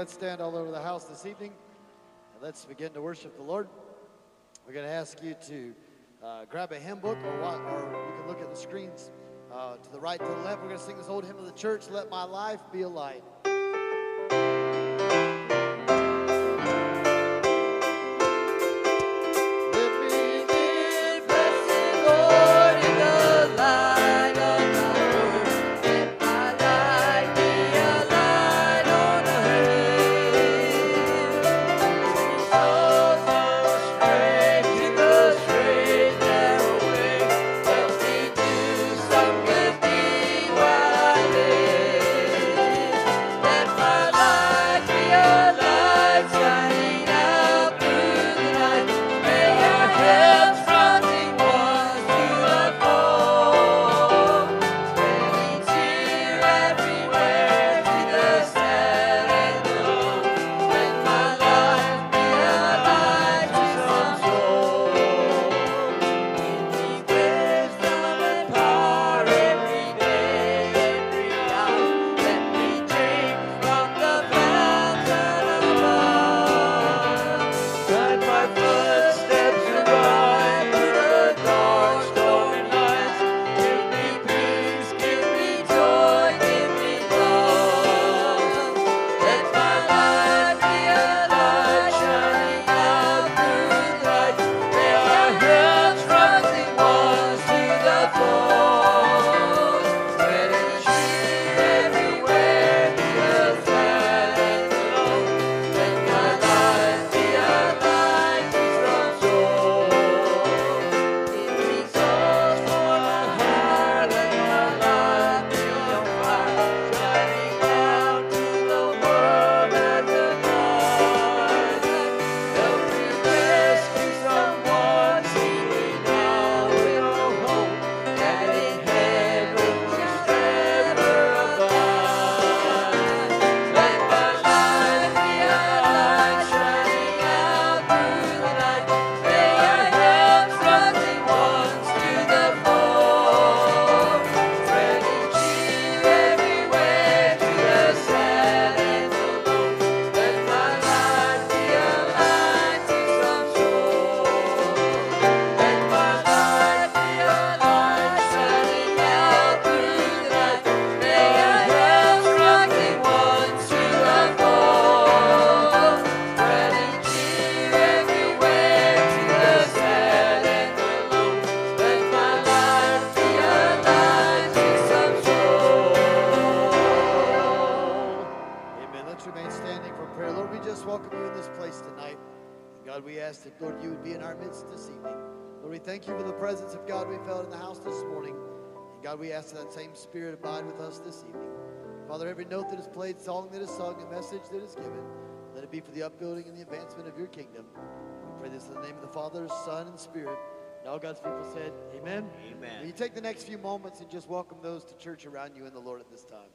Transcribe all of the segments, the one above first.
let's stand all over the house this evening. And let's begin to worship the Lord. We're going to ask you to uh, grab a hymn book or, what, or you can look at the screens uh, to the right, to the left. We're going to sing this old hymn of the church, Let My Life Be a Light. us this evening. Father, every note that is played, song that is sung, a message that is given, let it be for the upbuilding and the advancement of your kingdom. We pray this in the name of the Father, Son, and Spirit. And all God's people said, Amen. Amen. Will you take the next few moments and just welcome those to church around you and the Lord at this time?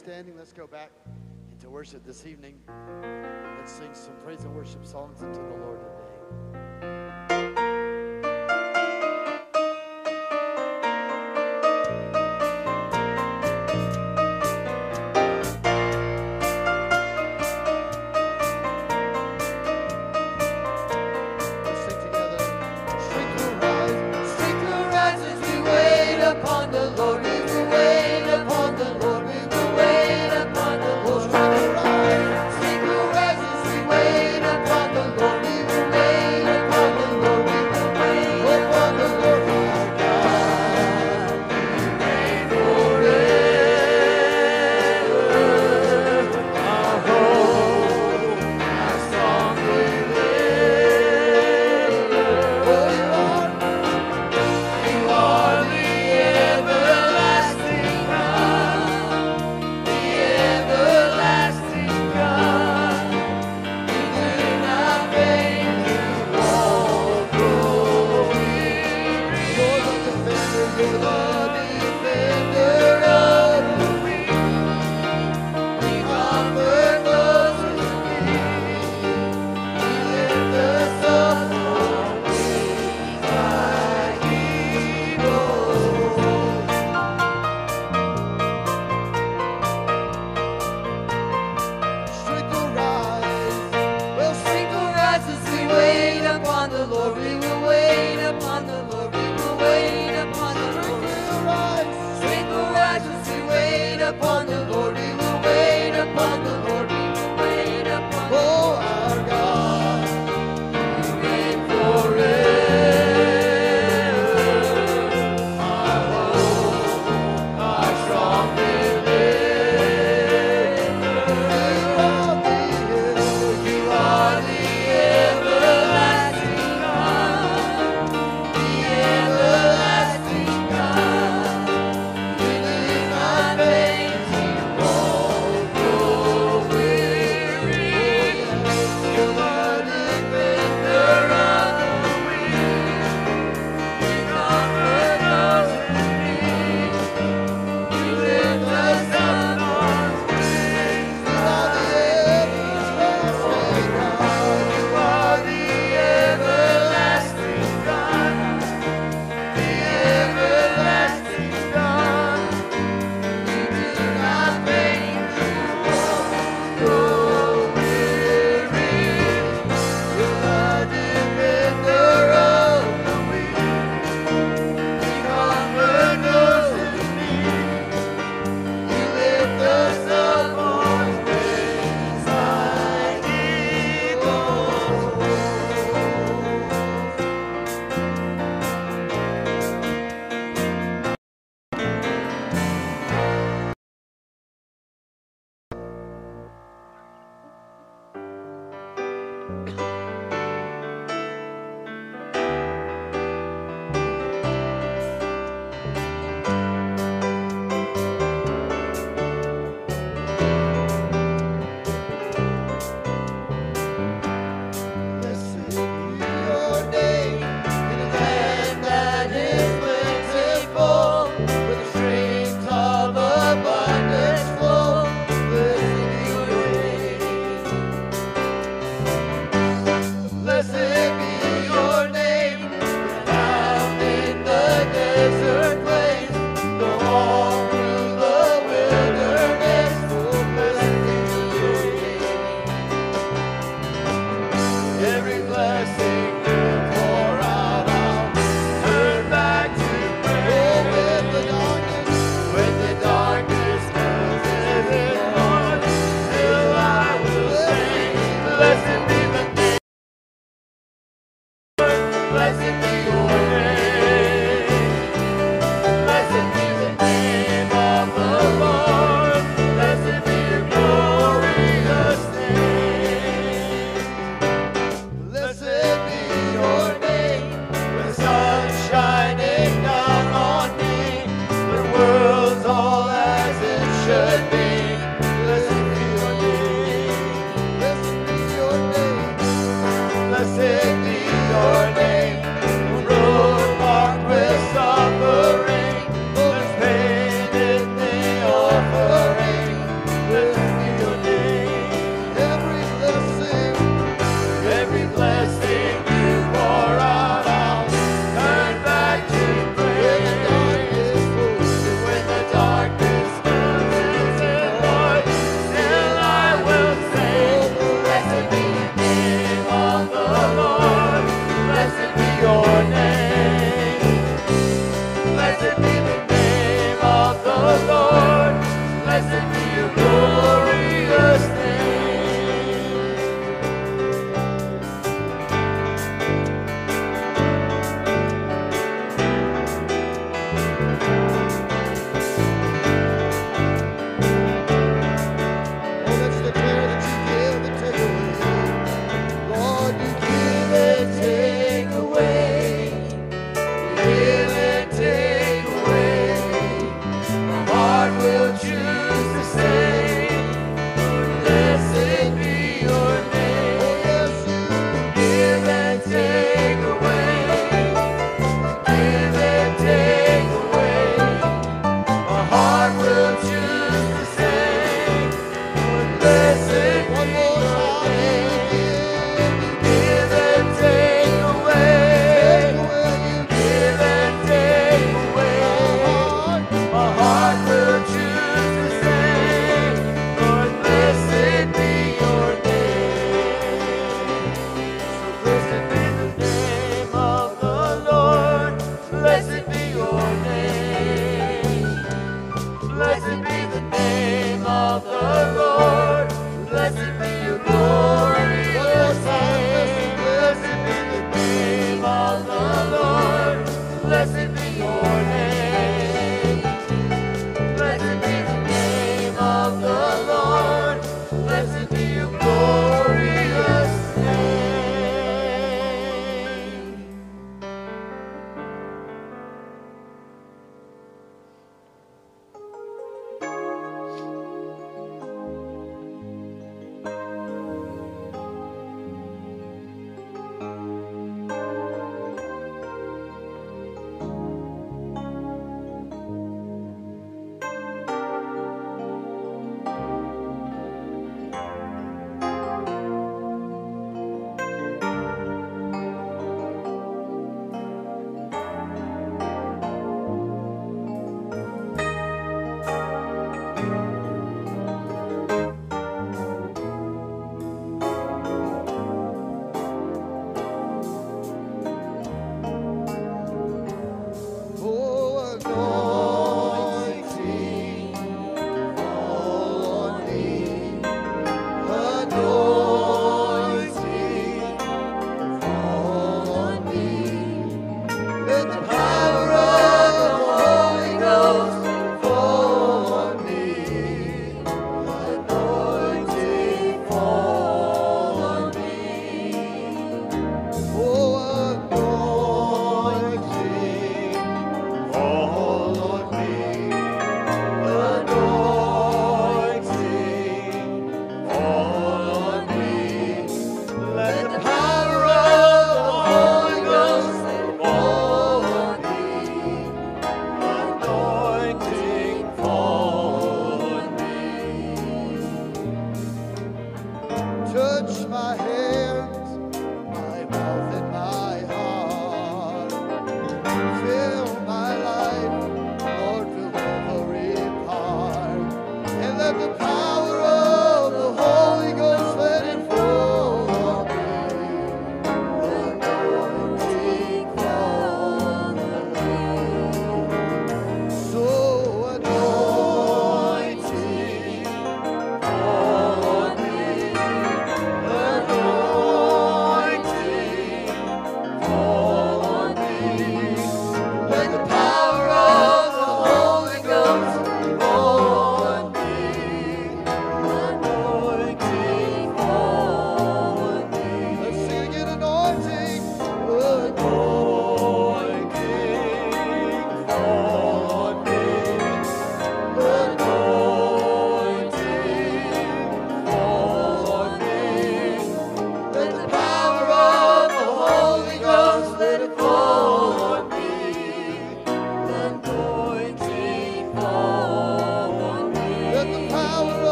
standing, let's go back into worship this evening. Let's sing some praise and worship songs unto the Lord today.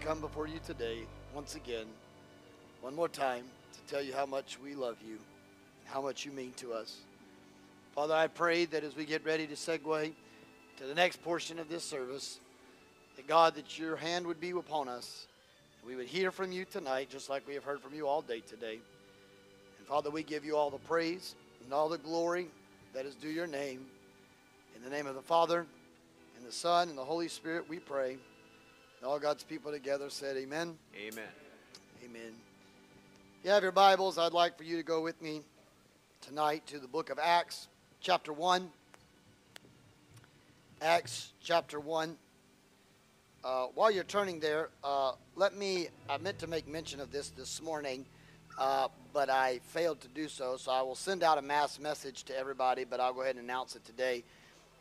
Come before you today once again, one more time, to tell you how much we love you, how much you mean to us. Father, I pray that as we get ready to segue to the next portion of this service, that God, that your hand would be upon us. and We would hear from you tonight, just like we have heard from you all day today. And Father, we give you all the praise and all the glory that is due your name. In the name of the Father, and the Son, and the Holy Spirit, we pray. And all God's people together said, Amen. Amen. Amen. If you have your Bibles, I'd like for you to go with me tonight to the book of Acts, chapter 1. Acts, chapter 1. Uh, while you're turning there, uh, let me, I meant to make mention of this this morning, uh, but I failed to do so, so I will send out a mass message to everybody, but I'll go ahead and announce it today.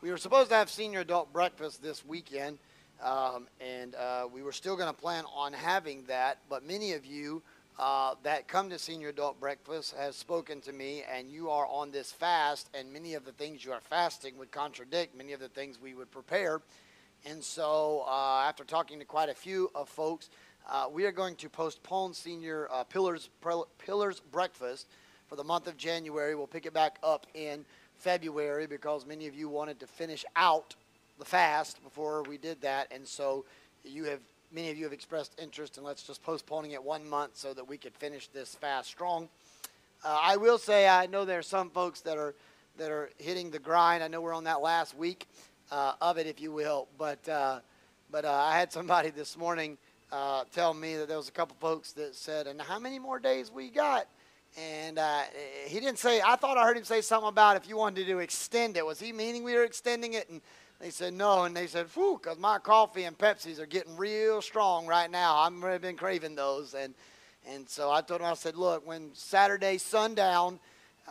We were supposed to have senior adult breakfast this weekend, um, and uh, we were still going to plan on having that, but many of you uh, that come to senior adult breakfast has spoken to me, and you are on this fast, and many of the things you are fasting would contradict many of the things we would prepare. And so, uh, after talking to quite a few of folks, uh, we are going to postpone senior uh, pillars pillars breakfast for the month of January. We'll pick it back up in February because many of you wanted to finish out the fast before we did that, and so you have many of you have expressed interest in let's just postponing it one month so that we could finish this fast strong. Uh, I will say I know there are some folks that are that are hitting the grind. I know we're on that last week uh, of it, if you will. But uh, but uh, I had somebody this morning uh, tell me that there was a couple folks that said, "And how many more days we got?" And uh, he didn't say. I thought I heard him say something about if you wanted to extend it. Was he meaning we were extending it? And they said no, and they said, "Whew," because my coffee and Pepsis are getting real strong right now. I've really been craving those, and and so I told him, I said, "Look, when Saturday sundown."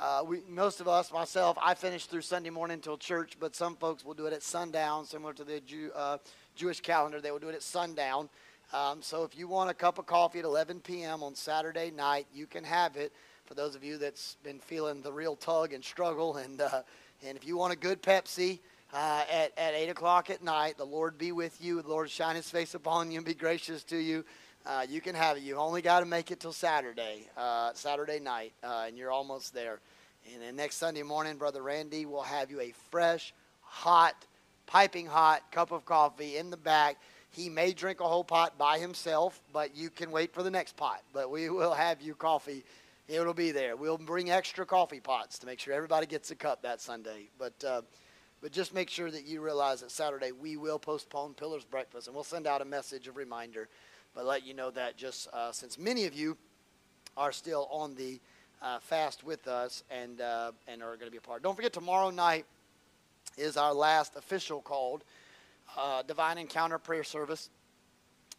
Uh, we, most of us, myself, I finish through Sunday morning until church, but some folks will do it at sundown, similar to the Jew, uh, Jewish calendar. They will do it at sundown. Um, so if you want a cup of coffee at 11 p.m. on Saturday night, you can have it. For those of you that's been feeling the real tug and struggle, and uh, and if you want a good Pepsi uh, at at 8 o'clock at night, the Lord be with you. The Lord shine His face upon you and be gracious to you. Uh, you can have it. You only got to make it till Saturday, uh, Saturday night, uh, and you're almost there. And then next Sunday morning, Brother Randy will have you a fresh, hot, piping hot cup of coffee in the back. He may drink a whole pot by himself, but you can wait for the next pot. But we will have you coffee. It'll be there. We'll bring extra coffee pots to make sure everybody gets a cup that Sunday. But uh, but just make sure that you realize that Saturday we will postpone Pillars Breakfast, and we'll send out a message of reminder, but let you know that just uh, since many of you are still on the uh, fast with us and uh, and are going to be a part. Don't forget tomorrow night is our last official called uh, Divine Encounter Prayer Service.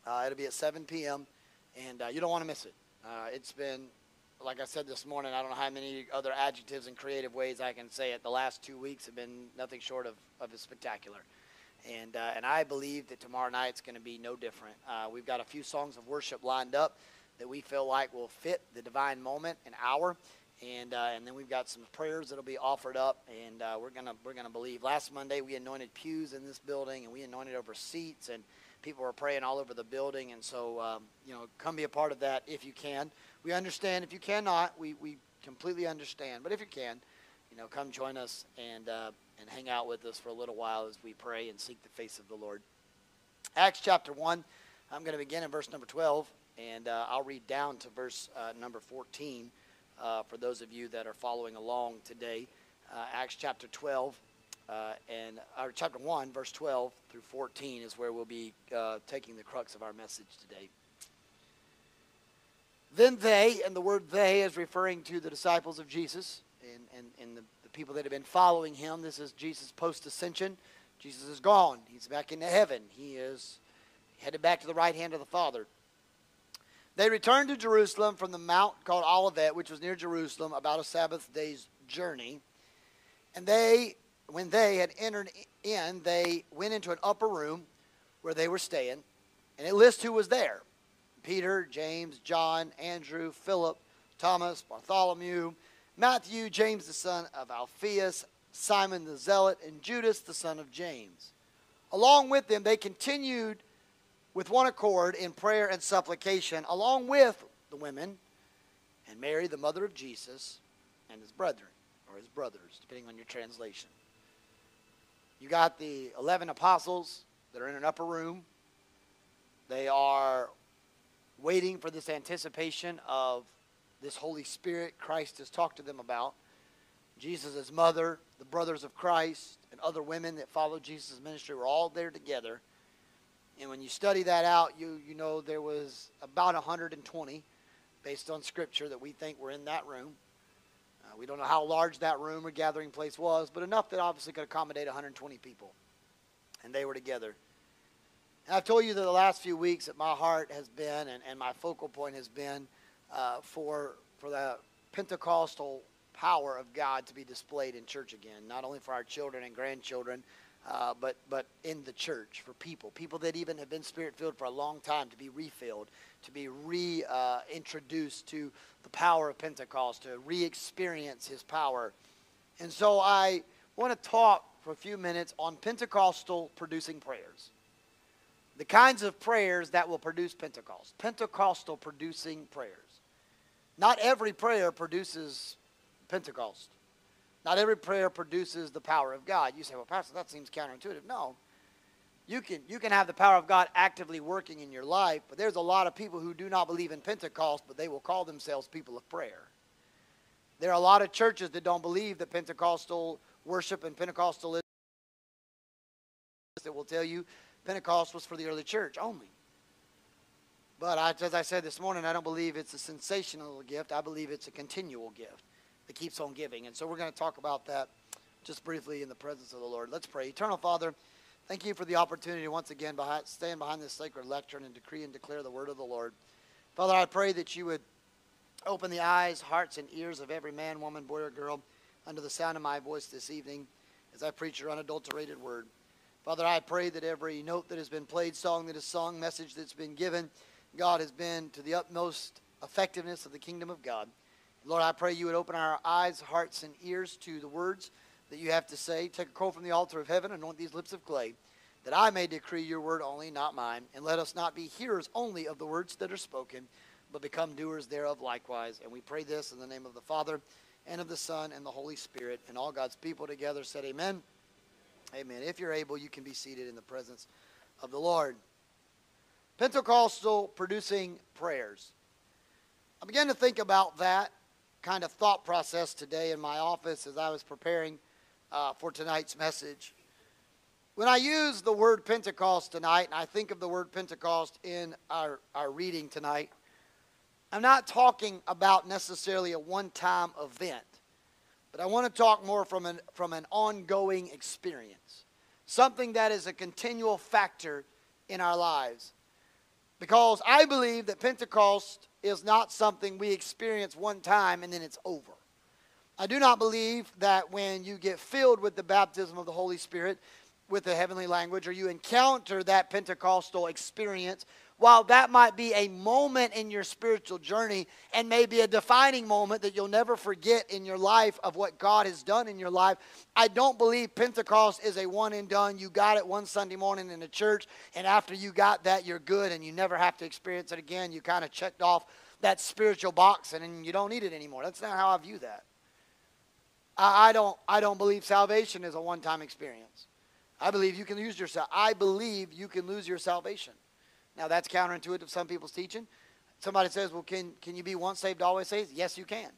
Uh, it'll be at 7 p.m. and uh, you don't want to miss it. It's been, like I said this morning, I don't know how many other adjectives and creative ways I can say it. The last two weeks have been nothing short of, of spectacular. And, uh, and I believe that tomorrow night's going to be no different. Uh, we've got a few songs of worship lined up that we feel like will fit the divine moment and hour. And, uh, and then we've got some prayers that'll be offered up, and uh, we're gonna we're gonna believe. Last Monday we anointed pews in this building, and we anointed over seats, and people were praying all over the building. And so um, you know, come be a part of that if you can. We understand if you cannot, we we completely understand. But if you can, you know, come join us and uh, and hang out with us for a little while as we pray and seek the face of the Lord. Acts chapter one. I'm going to begin in verse number 12, and uh, I'll read down to verse uh, number 14 uh, for those of you that are following along today. Uh, Acts chapter 12 uh, and our chapter 1, verse 12 through 14 is where we'll be taking the crux of our message today. Then they, and the word they is referring to the disciples of Jesus and, and, and the, the people that have been following him. This is Jesus' post ascension. Jesus is gone. He's back into heaven. He is headed back to the right hand of the Father. They returned to Jerusalem from the mount called Olivet, which was near Jerusalem, about a Sabbath day's journey. And they, when they had entered in, they went into an upper room where they were staying. And it lists who was there Peter, James, John, Andrew, Philip, Thomas, Bartholomew, Matthew, James the son of Alphaeus, Simon the Zealot, and Judas the son of James. Along with them, they continued with one accord in prayer and supplication, along with the women and Mary, the mother of Jesus, and his brethren, or his brothers, depending on your translation. You got the 11 apostles that are in an upper room. They are waiting for this anticipation of this Holy Spirit Christ has talked to them about. Jesus' mother, the brothers of Christ, and other women that followed Jesus' ministry were all there together. And when you study that out, you, you know there was about 120, based on Scripture, that we think were in that room. Uh, we don't know how large that room or gathering place was, but enough that obviously could accommodate 120 people. And they were together. I've told you that the last few weeks that my heart has been and, and my focal point has been uh, for, for the Pentecostal power of God to be displayed in church again, not only for our children and grandchildren, uh, but but in the church for people, people that even have been spirit filled for a long time, to be refilled, to be reintroduced uh, to the power of Pentecost, to re-experience His power. And so I want to talk for a few minutes on Pentecostal producing prayers, the kinds of prayers that will produce Pentecost, Pentecostal producing prayers. Not every prayer produces Pentecost. Not every prayer produces the power of God. You say, well, Pastor, that seems counterintuitive. No. You can, you can have the power of God actively working in your life, but there's a lot of people who do not believe in Pentecost, but they will call themselves people of prayer. There are a lot of churches that don't believe that Pentecostal worship and Pentecostalism that will tell you Pentecost was for the early church only. But I, as I said this morning, I don't believe it's a sensational gift. I believe it's a continual gift that keeps on giving. And so we're going to talk about that just briefly in the presence of the Lord. Let's pray. Eternal Father, thank you for the opportunity once again to stand behind this sacred lectern and decree and declare the word of the Lord. Father, I pray that you would open the eyes, hearts, and ears of every man, woman, boy, or girl under the sound of my voice this evening as I preach your unadulterated word. Father, I pray that every note that has been played, song that is sung, message that's been given, God has been to the utmost effectiveness of the kingdom of God. Lord, I pray you would open our eyes, hearts, and ears to the words that you have to say. Take a coal from the altar of heaven, anoint these lips of clay, that I may decree your word only, not mine. And let us not be hearers only of the words that are spoken, but become doers thereof likewise. And we pray this in the name of the Father, and of the Son, and the Holy Spirit. And all God's people together said, Amen. Amen. If you're able, you can be seated in the presence of the Lord. Pentecostal producing prayers. I began to think about that kind of thought process today in my office as I was preparing uh, for tonight's message. When I use the word Pentecost tonight, and I think of the word Pentecost in our, our reading tonight, I'm not talking about necessarily a one time event, but I want to talk more from an, from an ongoing experience, something that is a continual factor in our lives. Because I believe that Pentecost is not something we experience one time and then it's over. I do not believe that when you get filled with the baptism of the Holy Spirit with the heavenly language or you encounter that Pentecostal experience, while that might be a moment in your spiritual journey and maybe a defining moment that you'll never forget in your life of what God has done in your life, I don't believe Pentecost is a one and done. You got it one Sunday morning in the church, and after you got that, you're good and you never have to experience it again. You kind of checked off that spiritual box and you don't need it anymore. That's not how I view that. I, I don't, I don't believe salvation is a one time experience. I believe you can lose yourself. I believe you can lose your salvation. Now that's counterintuitive some people's teaching. Somebody says, "Well, can can you be once saved, always saved?" Yes, you can.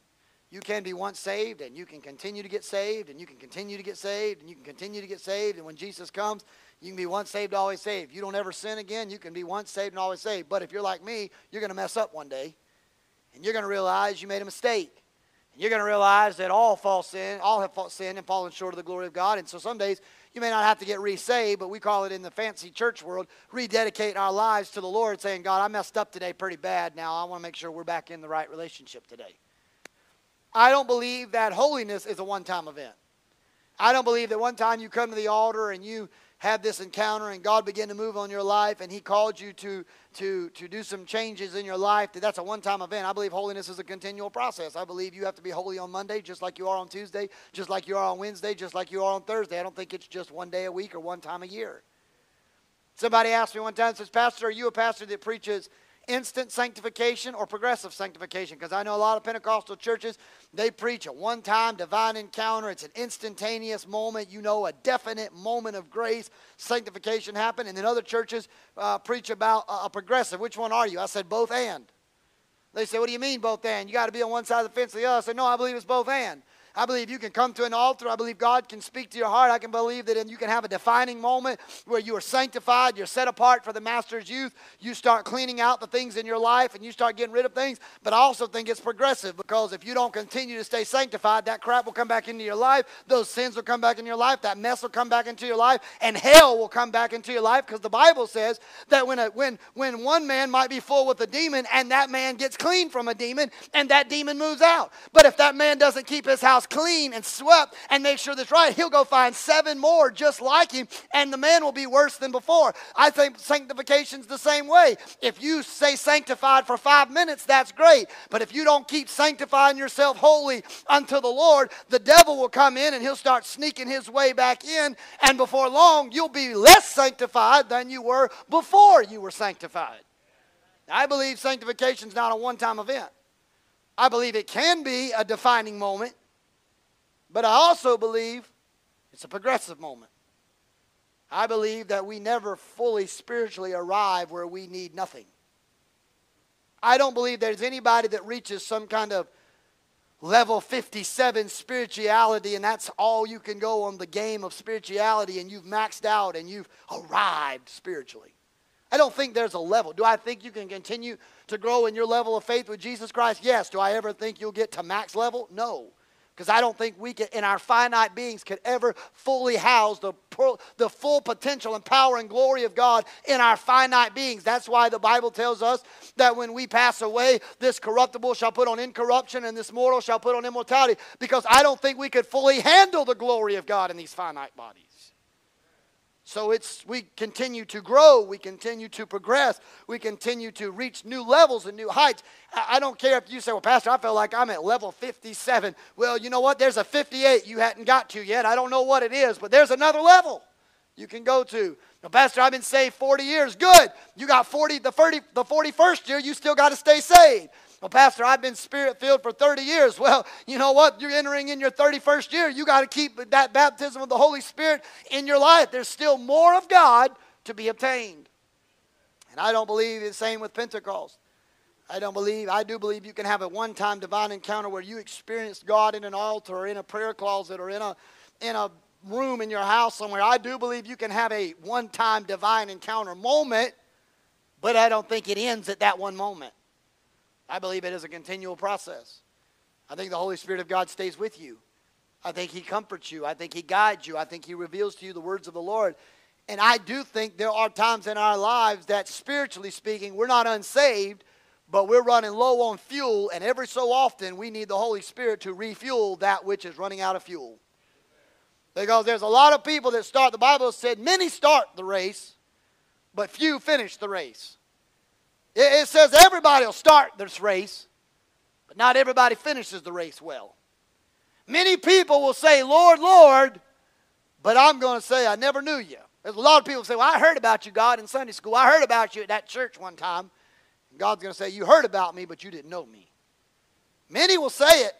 You can be once saved, and you can continue to get saved, and you can continue to get saved, and you can continue to get saved. And when Jesus comes, you can be once saved, always saved. You don't ever sin again. You can be once saved and always saved. But if you're like me, you're going to mess up one day, and you're going to realize you made a mistake. And you're going to realize that all fall sin, all have sinned and fallen short of the glory of God. And so some days you may not have to get resaved, but we call it in the fancy church world rededicating our lives to the Lord, saying, God, I messed up today pretty bad. Now I want to make sure we're back in the right relationship today. I don't believe that holiness is a one time event. I don't believe that one time you come to the altar and you have this encounter and God began to move on your life and He called you to, to, to do some changes in your life, that that's a one time event. I believe holiness is a continual process. I believe you have to be holy on Monday just like you are on Tuesday, just like you are on Wednesday, just like you are on Thursday. I don't think it's just one day a week or one time a year. Somebody asked me one time, says, Pastor, are you a pastor that preaches instant sanctification or progressive sanctification because I know a lot of Pentecostal churches, they preach a one time divine encounter. It's an instantaneous moment, you know, a definite moment of grace, sanctification happen. And then other churches uh, preach about a, a progressive. Which one are you? I said both and. They say, What do you mean both and? You got to be on one side of the fence or the other. I said, No, I believe it's both and. I believe you can come to an altar. I believe God can speak to your heart. I can believe that you can have a defining moment where you are sanctified, you're set apart for the Master's youth. You start cleaning out the things in your life and you start getting rid of things. But I also think it's progressive because if you don't continue to stay sanctified, that crap will come back into your life. Those sins will come back in your life. That mess will come back into your life. And hell will come back into your life because the Bible says that when, a, when, when one man might be full with a demon and that man gets clean from a demon and that demon moves out. But if that man doesn't keep his house house clean and swept and make sure that's right, he'll go find seven more just like him, and the man will be worse than before. I think sanctification's the same way. If you say sanctified for five minutes, that's great. But if you don't keep sanctifying yourself holy unto the Lord, the devil will come in and he'll start sneaking his way back in, and before long, you'll be less sanctified than you were before you were sanctified. I believe sanctification is not a one time event. I believe it can be a defining moment, but I also believe it's a progressive moment. I believe that we never fully spiritually arrive where we need nothing. I don't believe there's anybody that reaches some kind of level 57 spirituality and that's all you can go on the game of spirituality and you've maxed out and you've arrived spiritually. I don't think there's a level. Do I think you can continue to grow in your level of faith with Jesus Christ? Yes. Do I ever think you'll get to max level? No. Because I don't think we can, in our finite beings, could ever fully house the, the full potential and power and glory of God in our finite beings. That's why the Bible tells us that when we pass away, this corruptible shall put on incorruption and this mortal shall put on immortality. Because I don't think we could fully handle the glory of God in these finite bodies. So it's we continue to grow, we continue to progress, we continue to reach new levels and new heights. I, don't care if you say, "Well, Pastor, I feel like I'm at level 57." Well, you know what? There's a 58 you hadn't got to yet. I don't know what it is, but there's another level you can go to. Now, Pastor, I've been saved 40 years. Good. You got 40 the 30 the 41st year, you still got to stay saved. Well, Pastor, I've been spirit filled for 30 years. Well, you know what? You're entering in your 31st year. You got to keep that baptism of the Holy Spirit in your life. There's still more of God to be obtained. And I don't believe the same with Pentecost. I don't believe, I do believe you can have a one time divine encounter where you experienced God in an altar or in a prayer closet or in a, in a room in your house somewhere. I do believe you can have a one time divine encounter moment, but I don't think it ends at that one moment. I believe it is a continual process. I think the Holy Spirit of God stays with you. I think He comforts you. I think He guides you. I think He reveals to you the words of the Lord. And I do think there are times in our lives that, spiritually speaking, we're not unsaved, but we're running low on fuel, and every so often we need the Holy Spirit to refuel that which is running out of fuel. Because there's a lot of people that start, the Bible said, many start the race, but few finish the race. It, it says everybody will start this race, but not everybody finishes the race well. Many people will say, Lord, Lord, but I'm going to say, I never knew you. There's a lot of people say, Well, I heard about you, God, in Sunday school. I heard about you at that church one time. And God's going to say, You heard about me, but you didn't know me. Many will say it,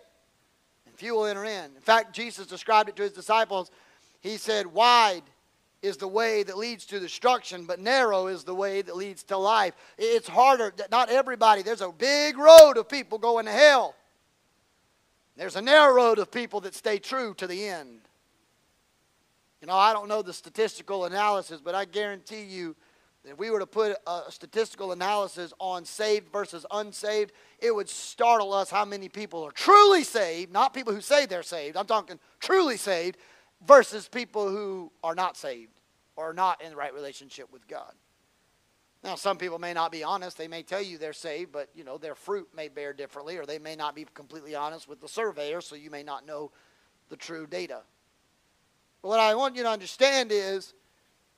and few will enter in. In fact, Jesus described it to his disciples. He said, Wide is the way that leads to destruction, but narrow is the way that leads to life. It's harder. Not everybody. There's a big road of people going to hell. There's a narrow road of people that stay true to the end. You know, I don't know the statistical analysis, but I guarantee you that if we were to put a statistical analysis on saved versus unsaved, it would startle us how many people are truly saved, not people who say they're saved. I'm talking truly saved versus people who are not saved or not in the right relationship with God. Now, some people may not be honest. They may tell you they're saved, but you know their fruit may bear differently, or they may not be completely honest with the surveyor, so you may not know the true data. But what I want you to understand is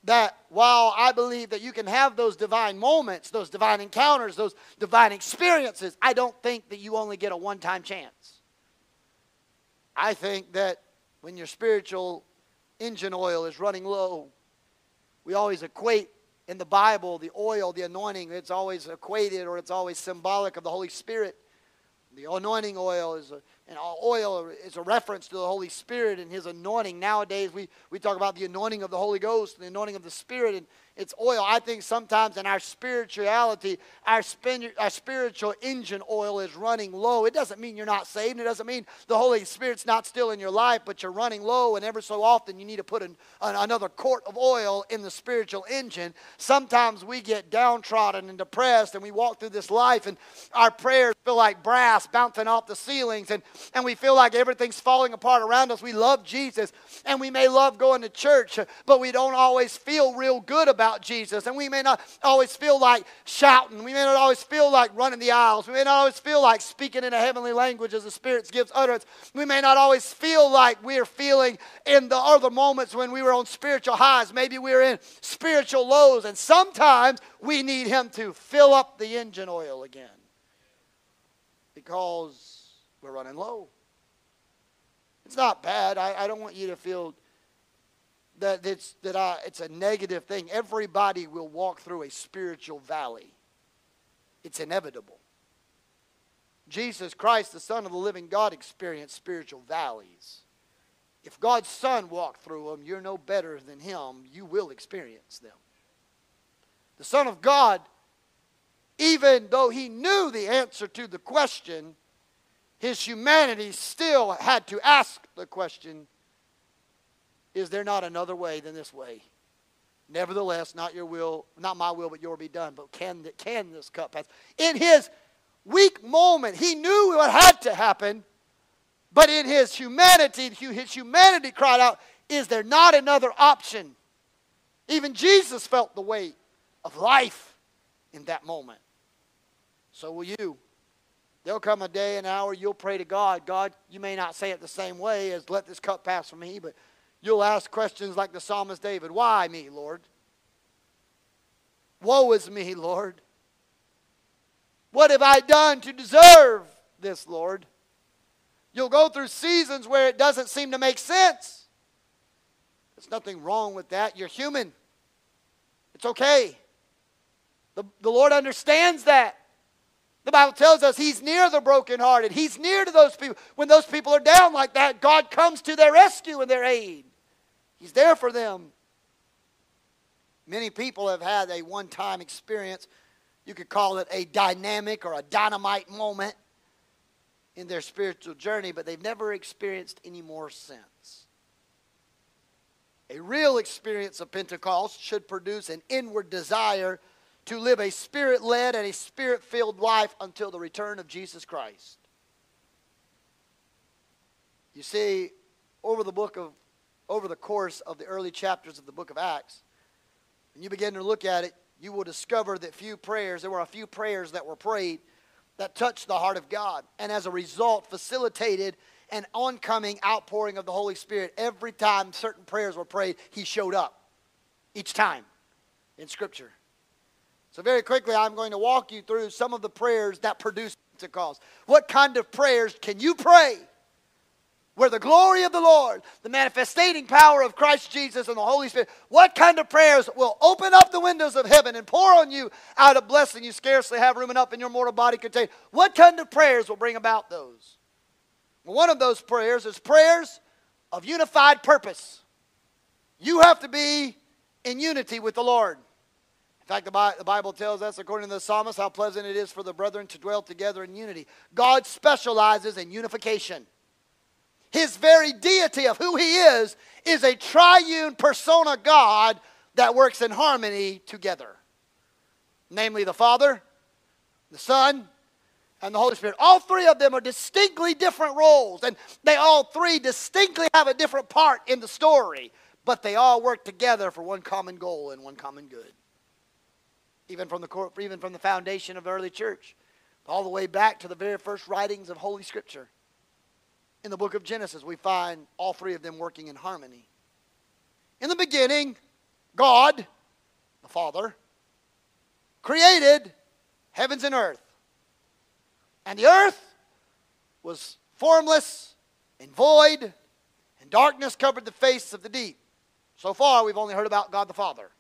that while I believe that you can have those divine moments, those divine encounters, those divine experiences, I don't think that you only get a one time chance. I think that when your spiritual engine oil is running low, we always equate in the Bible the oil, the anointing, it's always equated or it's always symbolic of the Holy Spirit. The anointing oil is a, and oil is a reference to the Holy Spirit and His anointing. Nowadays, we, we talk about the anointing of the Holy Ghost and the anointing of the Spirit, and it's oil. I think sometimes in our spirituality, our, spin, our spiritual engine oil is running low. It doesn't mean you're not saved. It doesn't mean the Holy Spirit's not still in your life, but you're running low, and ever so often you need to put an, an, another quart of oil in the spiritual engine. Sometimes we get downtrodden and depressed, and we walk through this life, and our prayers feel like brass bouncing off the ceilings, and, and we feel like everything's falling apart around us. We love Jesus, and we may love going to church, but we don't always feel real good about about Jesus. And we may not always feel like shouting. We may not always feel like running the aisles. We may not always feel like speaking in a heavenly language as the Spirit gives utterance. We may not always feel like we're feeling in the other moments when we were on spiritual highs. Maybe we're in spiritual lows. And sometimes we need Him to fill up the engine oil again because we're running low. It's not bad. I, I don't want you to feel that it's that I, it's a negative thing. Everybody will walk through a spiritual valley. It's inevitable. Jesus Christ, the Son of the living God, experienced spiritual valleys. If God's Son walked through them, you're no better than Him. You will experience them. The Son of God, even though He knew the answer to the question, His humanity still had to ask the question is there not another way than this way? Nevertheless, not your will, not my will, but your be done. But can, can this cup pass? In his weak moment, he knew what had to happen, but in his humanity, his humanity cried out, Is there not another option? Even Jesus felt the weight of life in that moment. So will you. There'll come a day, an hour, you'll pray to God. God, you may not say it the same way as let this cup pass from me, but You'll ask questions like the psalmist David Why me, Lord? Woe is me, Lord. What have I done to deserve this, Lord? You'll go through seasons where it doesn't seem to make sense. There's nothing wrong with that. You're human. It's okay. The, the Lord understands that. The Bible tells us He's near the brokenhearted. He's near to those people. When those people are down like that, God comes to their rescue and their aid. He's there for them. Many people have had a one time experience. You could call it a dynamic or a dynamite moment in their spiritual journey, but they've never experienced any more since. A real experience of Pentecost should produce an inward desire to live a spirit led and a spirit filled life until the return of Jesus Christ. You see, over the book of over the course of the early chapters of the book of Acts, when you begin to look at it, you will discover that few prayers, there were a few prayers that were prayed that touched the heart of God, and as a result, facilitated an oncoming outpouring of the Holy Spirit. Every time certain prayers were prayed, He showed up. Each time in Scripture. So, very quickly, I'm going to walk you through some of the prayers that produce Pentecost. What kind of prayers can you pray where the glory of the Lord, the manifesting power of Christ Jesus and the Holy Spirit, what kind of prayers will open up the windows of heaven and pour on you out a blessing you scarcely have room enough in your mortal body contain? What kind of prayers will bring about those? One of those prayers is prayers of unified purpose. You have to be in unity with the Lord. In fact, the the Bible tells us, according to the psalmist, how pleasant it is for the brethren to dwell together in unity. God specializes in unification. His very deity of who he is is a triune persona God that works in harmony together. Namely, the Father, the Son, and the Holy Spirit. All three of them are distinctly different roles, and they all three distinctly have a different part in the story, but they all work together for one common goal and one common good. Even from the, even from the foundation of the early church, all the way back to the very first writings of Holy Scripture. In the book of Genesis, we find all three of them working in harmony. In the beginning, God, the Father, created heavens and earth. And the earth was formless and void, and darkness covered the face of the deep. So far, we've only heard about God the Father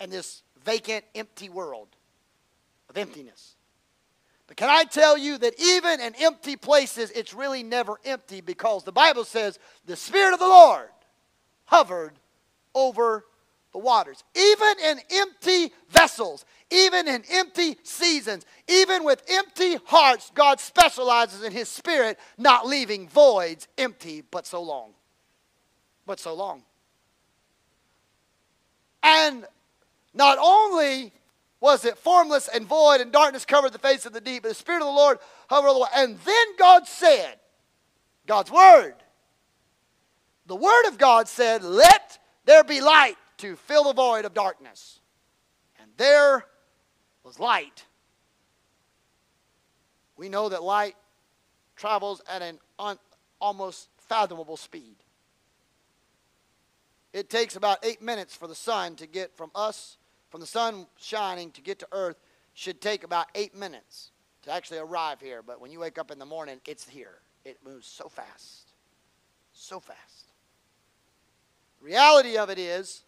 and this vacant, empty world of emptiness. But can I tell you that even in empty places, it's really never empty because the Bible says the Spirit of the Lord hovered over the waters. Even in empty vessels, even in empty seasons, even with empty hearts, God specializes in His Spirit not leaving voids empty but so long. But so long. And not only was it formless and void, and darkness covered the face of the deep, but the Spirit of the Lord hovered over the. And then God said, God's Word, the Word of God said, Let there be light to fill the void of darkness. And there was light. We know that light travels at an un, almost fathomable speed. It takes about eight minutes for the sun to get from us, from the sun shining to get to earth, should take about eight minutes to actually arrive here. But when you wake up in the morning, it's here. It moves so fast. So fast. The reality of it is,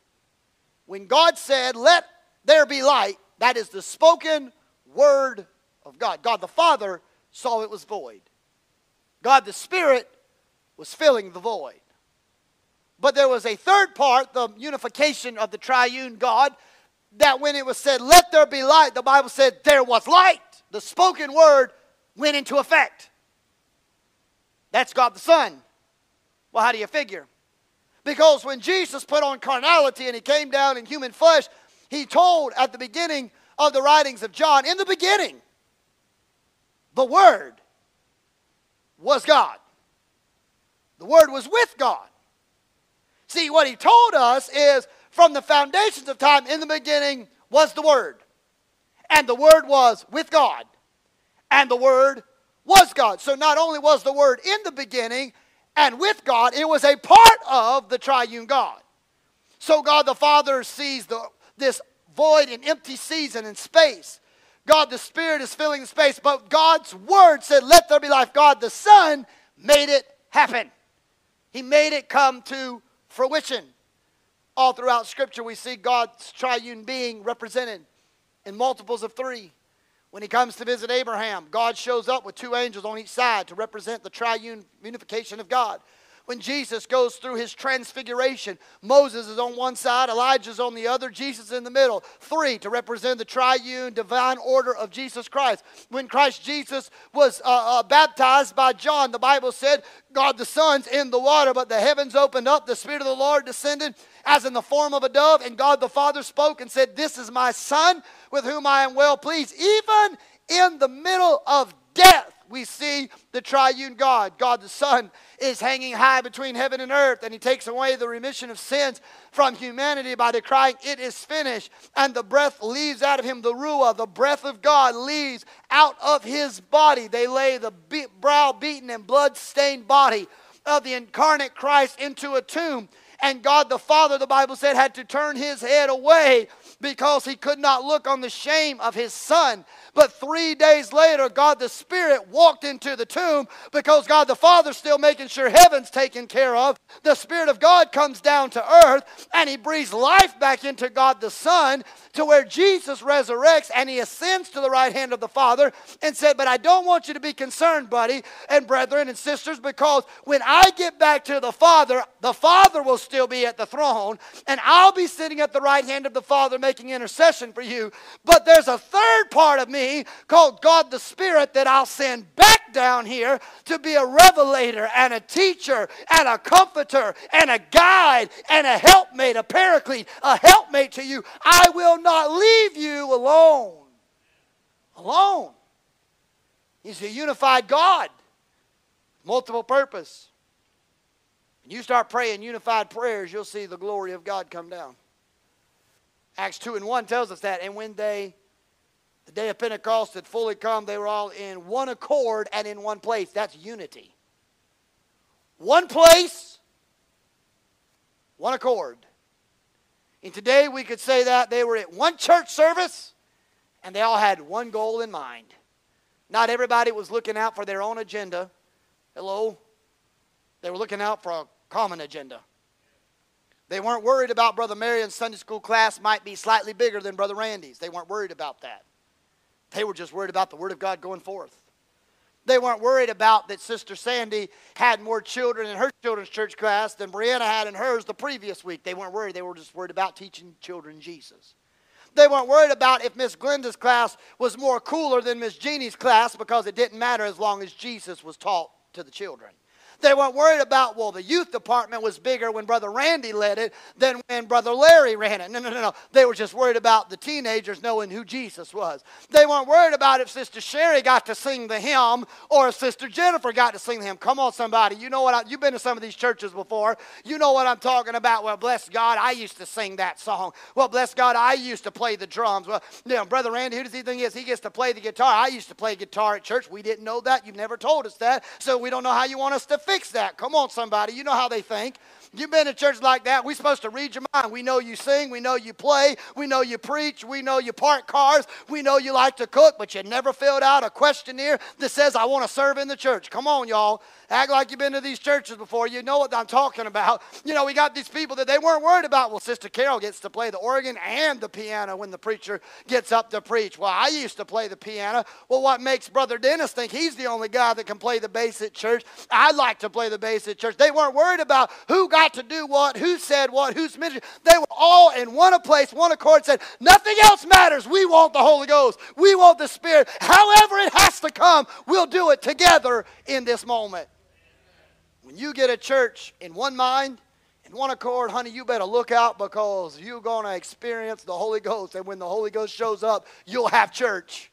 when God said, Let there be light, that is the spoken word of God. God the Father saw it was void. God the Spirit was filling the void. But there was a third part, the unification of the triune God, that when it was said, Let there be light, the Bible said, There was light. The spoken word went into effect. That's God the Son. Well, how do you figure? Because when Jesus put on carnality and he came down in human flesh, he told at the beginning of the writings of John, in the beginning, the Word was God. The Word was with God. See, what he told us is from the foundations of time, in the beginning was the Word. And the Word was with God. And the Word was God. So not only was the Word in the beginning and with God, it was a part of the triune God. So God the Father sees the, this void and empty season and space. God the Spirit is filling the space, but God's Word said, Let there be life. God the Son made it happen. He made it come to fruition. All throughout Scripture, we see God's triune being represented in multiples of three. When he comes to visit Abraham, God shows up with two angels on each side to represent the triune unification of God. When Jesus goes through his transfiguration, Moses is on one side, Elijah is on the other, Jesus in the middle. Three to represent the triune divine order of Jesus Christ. When Christ Jesus was uh, uh, baptized by John, the Bible said, God the Son's in the water, but the heavens opened up, the Spirit of the Lord descended as in the form of a dove, and God the Father spoke and said, This is my Son with whom I am well pleased. Even in the middle of death, we see the triune God. God the Son is hanging high between heaven and earth, and He takes away the remission of sins from humanity by crying, It is finished. And the breath leaves out of Him, the Ruah, the breath of God leaves out of His body. They lay the be- brow beaten and blood stained body of the incarnate Christ into a tomb. And God the Father, the Bible said, had to turn his head away because he could not look on the shame of his son. But three days later, God the Spirit walked into the tomb because God the Father's still making sure heaven's taken care of. The Spirit of God comes down to earth and he breathes life back into God the Son to where Jesus resurrects and he ascends to the right hand of the Father and said, But I don't want you to be concerned, buddy and brethren and sisters, because when I get back to the Father, the Father will still be at the throne and I'll be sitting at the right hand of the Father making intercession for you. But there's a third part of me called God the Spirit that I'll send back down here to be a revelator and a teacher and a comforter and a guide and a helpmate, a paraclete, a helpmate to you. I will not leave you alone. Alone. He's a unified God, multiple purpose. When you start praying unified prayers, you'll see the glory of God come down. Acts 2 and 1 tells us that. And when they, the day of Pentecost had fully come, they were all in one accord and in one place. That's unity. One place, one accord. And today we could say that they were at one church service and they all had one goal in mind. Not everybody was looking out for their own agenda. Hello? They were looking out for a common agenda. They weren't worried about Brother Marion's Sunday school class might be slightly bigger than Brother Randy's. They weren't worried about that. They were just worried about the Word of God going forth. They weren't worried about that Sister Sandy had more children in her children's church class than Brianna had in hers the previous week. They weren't worried. They were just worried about teaching children Jesus. They weren't worried about if Miss Glenda's class was more cooler than Miss Jeannie's class because it didn't matter as long as Jesus was taught to the children. They weren't worried about, well, the youth department was bigger when Brother Randy led it than when Brother Larry ran it. No, no, no, no. They were just worried about the teenagers knowing who Jesus was. They weren't worried about if Sister Sherry got to sing the hymn or if Sister Jennifer got to sing the hymn. Come on, somebody. You know what? I, you've been to some of these churches before. You know what I'm talking about. Well, bless God, I used to sing that song. Well, bless God, I used to play the drums. Well, you know, Brother Randy, who does he think he is? He gets to play the guitar. I used to play guitar at church. We didn't know that. You've never told us that. So we don't know how you want us to fix that. Come on, somebody. You know how they think. You've been to church like that. We're supposed to read your mind. We know you sing. We know you play. We know you preach. We know you park cars. We know you like to cook, but you never filled out a questionnaire that says, I want to serve in the church. Come on, y'all. Act like you've been to these churches before. You know what I'm talking about. You know, we got these people that they weren't worried about. Well, Sister Carol gets to play the organ and the piano when the preacher gets up to preach. Well, I used to play the piano. Well, what makes Brother Dennis think he's the only guy that can play the bass at church? I like to play the bass at church. They weren't worried about who got to do what, who said what, who's ministry. They were all in one place, one accord, said, nothing else matters. We want the Holy Ghost. We want the Spirit. However it has to come, we'll do it together in this moment. When you get a church in one mind, in one accord, honey, you better look out because you're going to experience the Holy Ghost. And when the Holy Ghost shows up, you'll have church.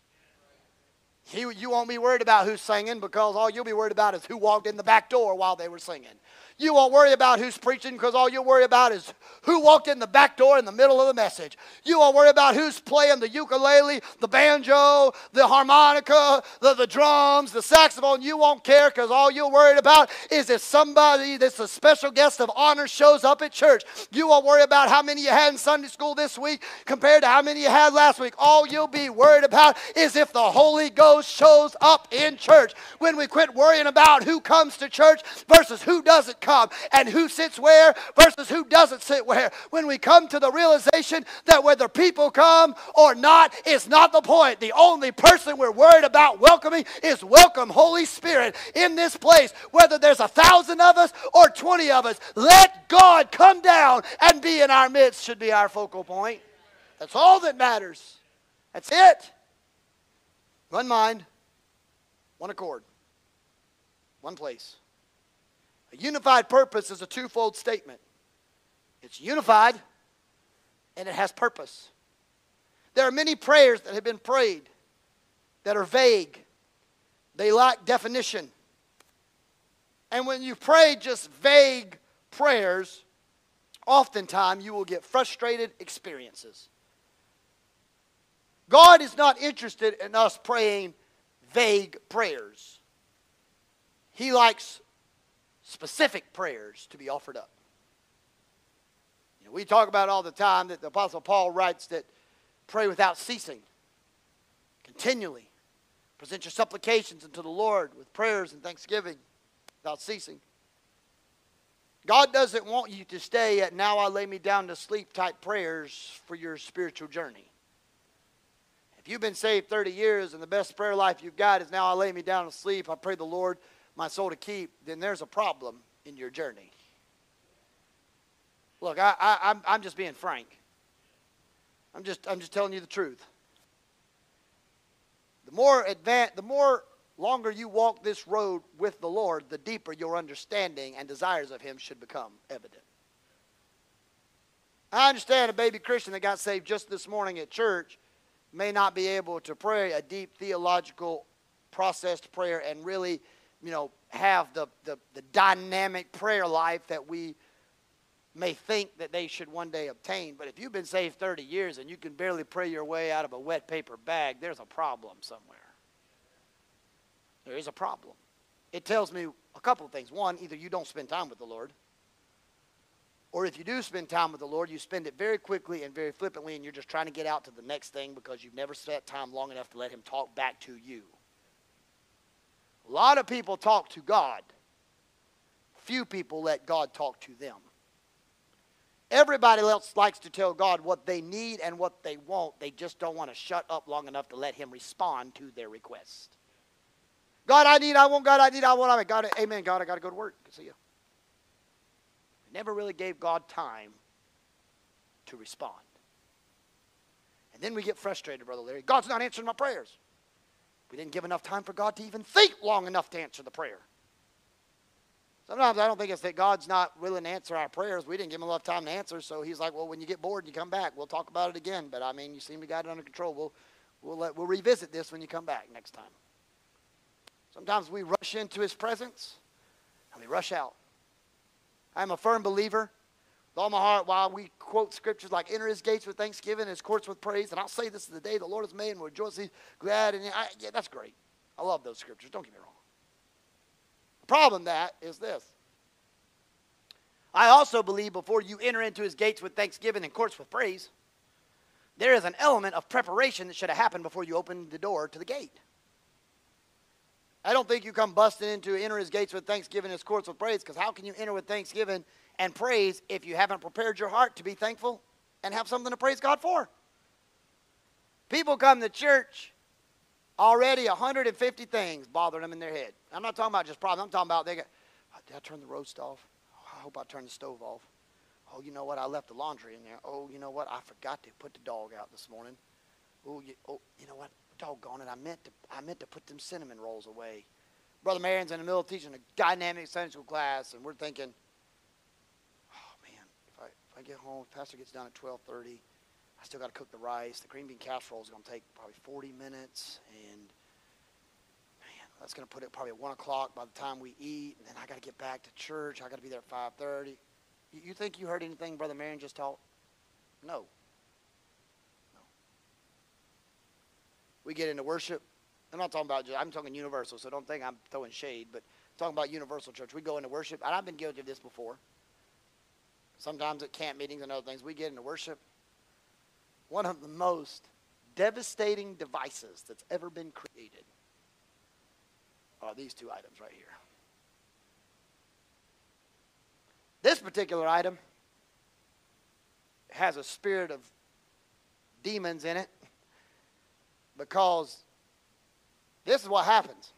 You, you won't be worried about who's singing because all you'll be worried about is who walked in the back door while they were singing. You won't worry about who's preaching because all you'll worry about is who walked in the back door in the middle of the message. You won't worry about who's playing the ukulele, the banjo, the harmonica, the, the drums, the saxophone. You won't care because all you're worried about is if somebody that's a special guest of honor shows up at church. You won't worry about how many you had in Sunday school this week compared to how many you had last week. All you'll be worried about is if the Holy Ghost shows up in church. When we quit worrying about who comes to church versus who doesn't come and who sits where versus who doesn't sit where. When we come to the realization that whether people come or not is not the point. The only person we're worried about welcoming is welcome Holy Spirit in this place. Whether there's a thousand of us or 20 of us, let God come down and be in our midst should be our focal point. That's all that matters. That's it. One mind, one accord, one place. A unified purpose is a twofold statement it's unified and it has purpose. There are many prayers that have been prayed that are vague, They lack definition. And when you pray just vague prayers, oftentimes you will get frustrated experiences. God is not interested in us praying vague prayers. He likes specific prayers to be offered up. You know, we talk about all the time that the Apostle Paul writes that pray without ceasing, continually. Present your supplications unto the Lord with prayers and thanksgiving without ceasing. God doesn't want you to stay at now I lay me down to sleep type prayers for your spiritual journey. If you've been saved 30 years and the best prayer life you've got is now I lay me down to sleep, I pray the Lord my soul to keep, then there's a problem in your journey. Look, I, I, I'm, I'm just being frank. I'm just, I'm just telling you the truth. The more advanced, the more longer you walk this road with the Lord, the deeper your understanding and desires of Him should become evident. I understand a baby Christian that got saved just this morning at church may not be able to pray a deep theological processed prayer and really, you know, have the, the, the dynamic prayer life that we may think that they should one day obtain. But if you've been saved 30 years and you can barely pray your way out of a wet paper bag, there's a problem somewhere. There is a problem. It tells me a couple of things. One, either you don't spend time with the Lord, or if you do spend time with the Lord, you spend it very quickly and very flippantly, and you're just trying to get out to the next thing because you've never spent time long enough to let Him talk back to you. A lot of people talk to God, few people let God talk to them. Everybody else likes to tell God what they need and what they want. They just don't want to shut up long enough to let Him respond to their request. God, I need, I want, God, I need, I want, I want. God, amen, God, I got to go to work. See you. Never really gave God time to respond. And then we get frustrated, Brother Larry. God's not answering my prayers. We didn't give enough time for God to even think long enough to answer the prayer. Sometimes I don't think it's that God's not willing to answer our prayers. We didn't give him enough time to answer, so he's like, well, when you get bored and you come back, we'll talk about it again. But I mean, you seem to got it under control. We'll, we'll, let, we'll revisit this when you come back next time. Sometimes we rush into his presence and we rush out. I'm a firm believer with all my heart while we quote scriptures like enter his gates with thanksgiving, his courts with praise. And I'll say this is the day the Lord has made and we'll rejoice, he's glad. And I, yeah, that's great. I love those scriptures. Don't get me wrong. The problem that is this. I also believe before you enter into his gates with thanksgiving and courts with praise, there is an element of preparation that should have happened before you opened the door to the gate. I don't think you come busting into enter his gates with thanksgiving, his courts with praise, because how can you enter with thanksgiving and praise if you haven't prepared your heart to be thankful and have something to praise God for? People come to church already 150 things bothering them in their head. I'm not talking about just problems. I'm talking about they got, oh, did I turn the roast off? Oh, I hope I turned the stove off. Oh, you know what? I left the laundry in there. Oh, you know what? I forgot to put the dog out this morning. Oh, you, oh, you know what? Doggone it! I meant to. I meant to put them cinnamon rolls away. Brother Marion's in the middle teaching a dynamic Sunday school class, and we're thinking, I get home, Pastor gets done at twelve thirty. I still got to cook the rice. The green bean casserole is going to take probably 40 minutes, and man, that's going to put it probably at one o'clock by the time we eat, and then I got to get back to church. I got to be there at 5:30. You, you think you heard anything Brother Marion just taught? No. we get into worship. I'm not talking about, just, I'm talking universal, so don't think I'm throwing shade, but talking about universal church. We go into worship, and I've been guilty of this before. Sometimes at camp meetings and other things, we get into worship. One of the most devastating devices that's ever been created are these two items right here. This particular item has a spirit of demons in it because this is what happens.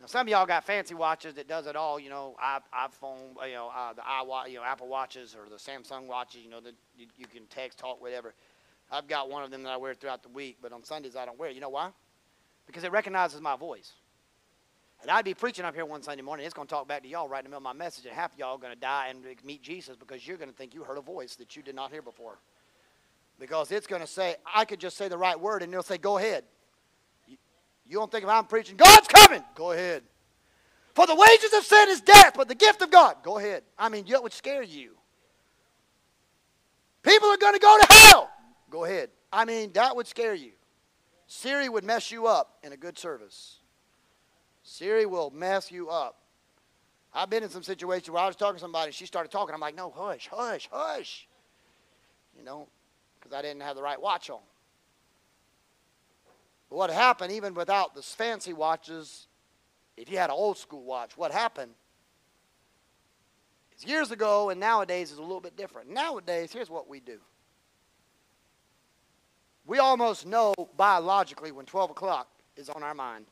Now, some of y'all got fancy watches that does it all. You know, iPhone, you know, uh, the iWatch, you know, Apple watches or the Samsung watches. You know, that you, you can text, talk, whatever. I've got one of them that I wear throughout the week, but on Sundays I don't wear it. You know why? Because it recognizes my voice. And I'd be preaching up here one Sunday morning. It's going to talk back to y'all right in the middle of my message, and half of y'all are going to die and meet Jesus because you're going to think you heard a voice that you did not hear before because it's going to say, I could just say the right word and it'll say, go ahead. You, don't think if I'm preaching, God's coming? Go ahead. For the wages of sin is death, but the gift of God, go ahead. I mean, that would scare you. People are going to go to hell. Go ahead. I mean, that would scare you. Siri would mess you up in a good service. Siri will mess you up. I've been in some situations where I was talking to somebody, and she started talking. I'm like, no, hush, hush, hush. You know, because I didn't have the right watch on. What happened, even without the fancy watches, if you had an old school watch, what happened is years ago and nowadays is a little bit different. Nowadays, here's what we do. We almost know biologically when 12 o'clock is on our mind.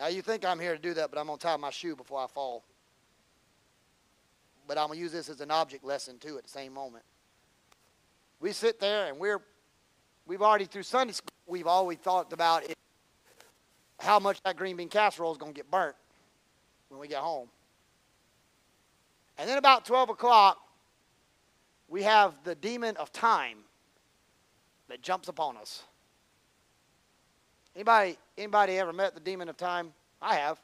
Now, you think I'm here to do that, but I'm going to tie my shoe before I fall. But I'm going to use this as an object lesson, too, at the same moment. We sit there and we're, we've already, through Sunday school, we've always thought about it, how much that green bean casserole is going to get burnt when we get home. And then about 12 o'clock, we have the demon of time that jumps upon us. Anybody, anybody ever met the demon of time? I have.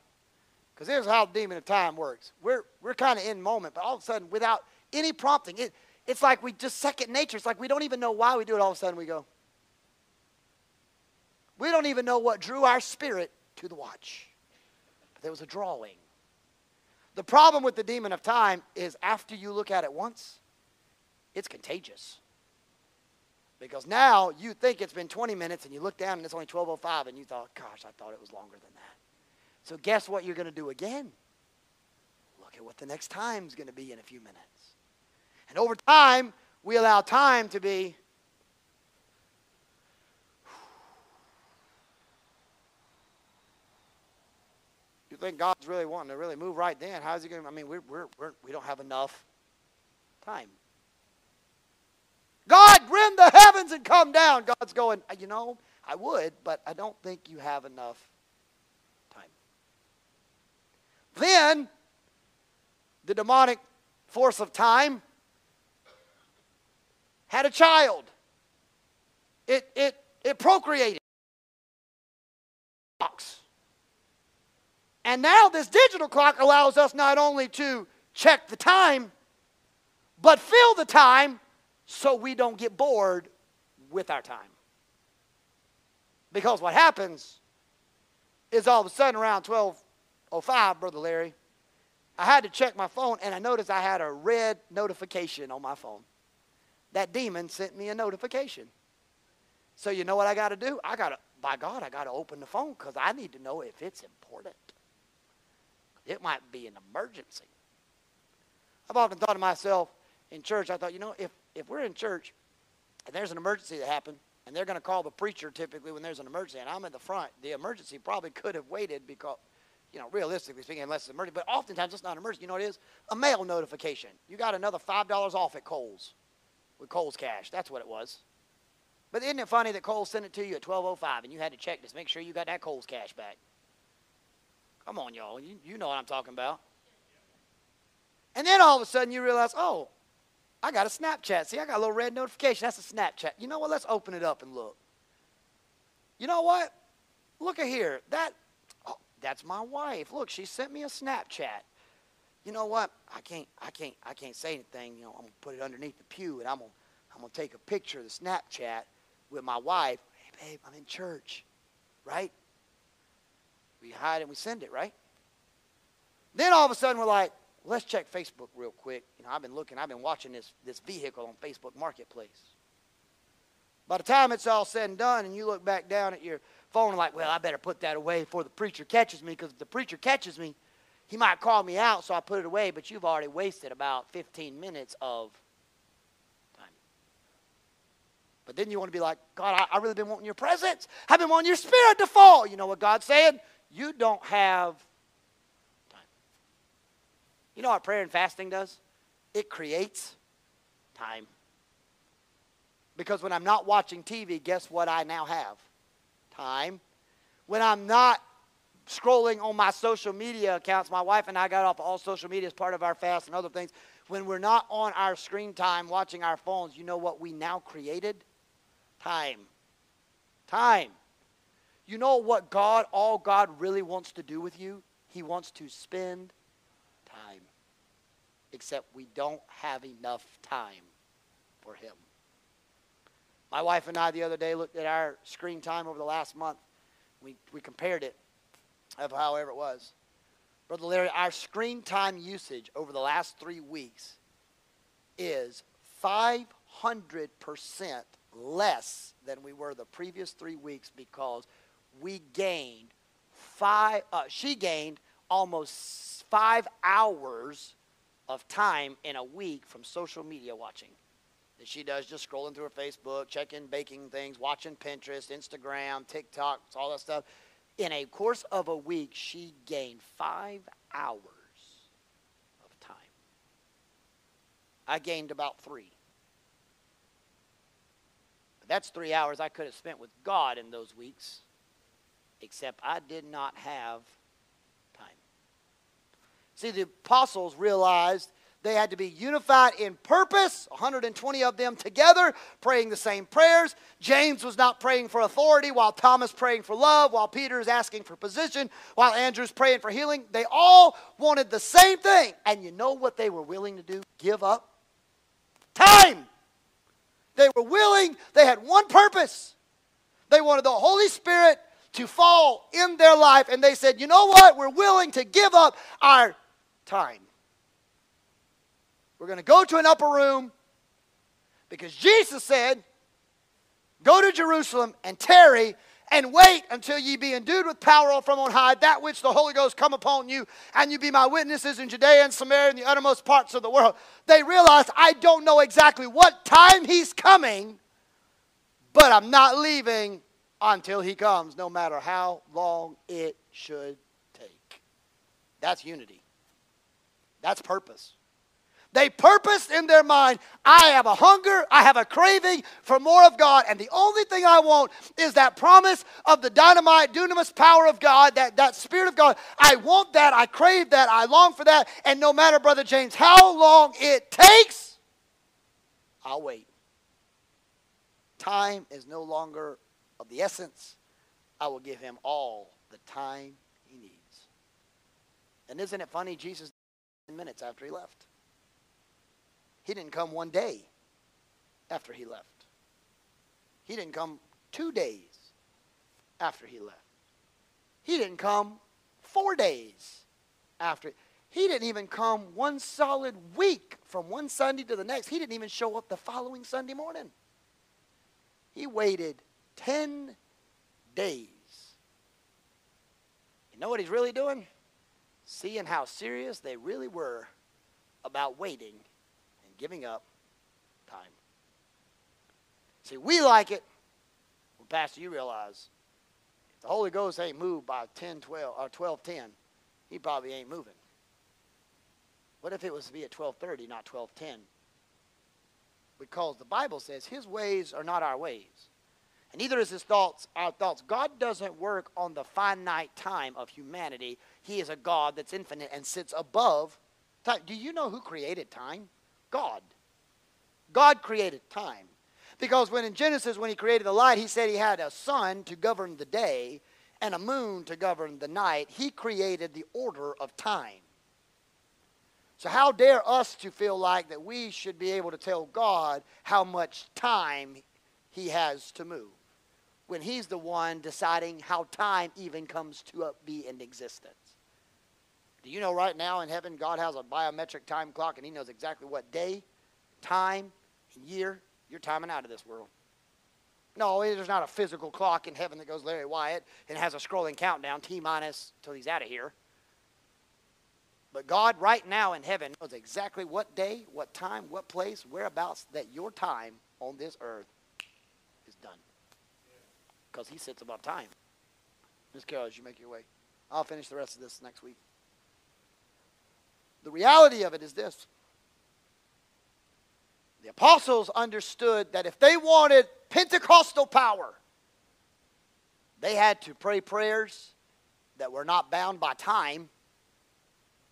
Because here's how the demon of time works. We're, we're kind of in moment, but all of a sudden, without any prompting, it, it's like we just second nature. It's like we don't even know why we do it. All of a sudden, we go. We don't even know what drew our spirit to the watch. But there was a drawing. The problem with the demon of time is after you look at it once, it's contagious. Because now you think it's been 20 minutes and you look down and it's only 12:05 and you thought, "Gosh, I thought it was longer than that." So guess what you're going to do again? Look at what the next time's going to be in a few minutes. And over time, we allow time to be You think God's really wanting to really move right then? How's he going to? I mean, we're, we're, we're, we don't have enough time. God, rend the heavens and come down. God's going, "Uh, you know, I would, but I don't think you have enough time. Then, the demonic force of time had a child. It, it, it procreated. Clocks. And now this digital clock allows us not only to check the time, but fill the time so we don't get bored with our time. Because what happens is all of a sudden around 12:05, brother Larry, I had to check my phone and I noticed I had a red notification on my phone. That demon sent me a notification. So you know what I got to do? I got to by God, I got to open the phone cuz I need to know if it's important. It might be an emergency. I've often thought to myself in church, I thought, you know, if if we're in church and there's an emergency that happened, and they're going to call the preacher typically when there's an emergency, and I'm in the front, the emergency probably could have waited because, you know, realistically speaking, unless it's an emergency. But oftentimes it's not an emergency. You know what it is? A mail notification. You got another $5 off at Kohl's with Kohl's Cash. That's what it was. But isn't it funny that Kohl's sent it to you at 12.05 and you had to check to make sure you got that Kohl's Cash back? Come on, y'all. You, you know what I'm talking about. And then all of a sudden you realize, oh, I got a Snapchat. See, I got a little red notification. That's a Snapchat. You know what? Let's open it up and look. You know what? Look at here. That oh, that's my wife. Look, she sent me a Snapchat. You know what? I can't I can't I can't say anything. You know, I'm gonna put it underneath the pew and I'm gonna I'm gonna take a picture of the Snapchat with my wife. Hey babe, I'm in church. Right? We hide and we send it, right? Then all of a sudden we're like, let's check Facebook real quick. You know, I've been looking, I've been watching this, this vehicle on Facebook Marketplace. By the time it's all said and done, and you look back down at your phone like, well, I better put that away before the preacher catches me, because if the preacher catches me, he might call me out, so I put it away, but you've already wasted about 15 minutes of time. But then you want to be like, God, I, I really been wanting your presence. I've been wanting your spirit to fall. You know what God's saying? You don't have you know what prayer and fasting does? It creates time. Because when I'm not watching TV, guess what I now have? Time. When I'm not scrolling on my social media accounts, my wife and I got off all social media as part of our fast and other things. When we're not on our screen time watching our phones, you know what we now created? Time. Time. You know what God, all God really wants to do with you? He wants to spend time. Except we don't have enough time for Him. My wife and I the other day looked at our screen time over the last month. We, we compared it of however it was. Brother Larry, our screen time usage over the last three weeks is 500% less than we were the previous three weeks because we gained five, uh, she gained almost five hours of time in a week from social media watching that she does just scrolling through her Facebook, checking baking things, watching Pinterest, Instagram, TikTok, all that stuff. In a course of a week, she gained five hours of time. I gained about three. That's three hours I could have spent with God in those weeks, except I did not have time. See, the apostles realized they had to be unified in purpose, 120 of them together, praying the same prayers. James was not praying for authority, while Thomas praying for love, while Peter is asking for position, while Andrew's praying for healing. They all wanted the same thing. And you know what they were willing to do? Give up time. They were willing, they had one purpose. They wanted the Holy Spirit to fall in their life, and they said, you know what? We're willing to give up our time. We're going to go to an upper room because Jesus said, Go to Jerusalem and tarry and wait until ye be endued with power from on high, that which the Holy Ghost come upon you, and you be my witnesses in Judea and Samaria and the uttermost parts of the world. They realized, I don't know exactly what time he's coming, but I'm not leaving until he comes, no matter how long it should take. That's unity. That's purpose. They purposed in their mind, I have a hunger, I have a craving for more of God, and the only thing I want is that promise of the dynamite, dunamis power of God, that, that Spirit of God. I want that, I crave that, I long for that, and no matter, Brother James, how long it takes, I'll wait. Time is no longer of the essence. I will give him all the time he needs. And isn't it funny? Jesus, minutes after he left. He didn't come one day after he left. He didn't come two days after he left. He didn't come four days after. He didn't even come one solid week from one Sunday to the next. He didn't even show up the following Sunday morning. He waited 10 days. You know what he's really doing? Seeing how serious they really were about waiting and giving up time. See, we like it. Well, Pastor, you realize if the Holy Ghost ain't moved by 10, 12, or 12, 10, he probably ain't moving. What if it was to be at 12:30, not 12:10? Because the Bible says his ways are not our ways. And neither is his thoughts our thoughts. God doesn't work on the finite time of humanity. He is a God that's infinite and sits above time. Do you know who created time? God. God created time. Because when in Genesis, when he created the light, he said he had a sun to govern the day and a moon to govern the night. He created the order of time. So, how dare us to feel like that we should be able to tell God how much time He has to move when He's the one deciding how time even comes to uh, be in existence? Do you know right now in heaven, God has a biometric time clock and He knows exactly what day, time, and year you're timing out of this world? No, there's not a physical clock in heaven that goes Larry Wyatt and has a scrolling countdown, T minus till he's out of here. But God, right now in heaven, knows exactly what day, what time, what place, whereabouts that your time on this earth is done. Because He sits above time. Miss Carol, as you make your way, I'll finish the rest of this next week. The reality of it is this the apostles understood that if they wanted Pentecostal power, they had to pray prayers that were not bound by time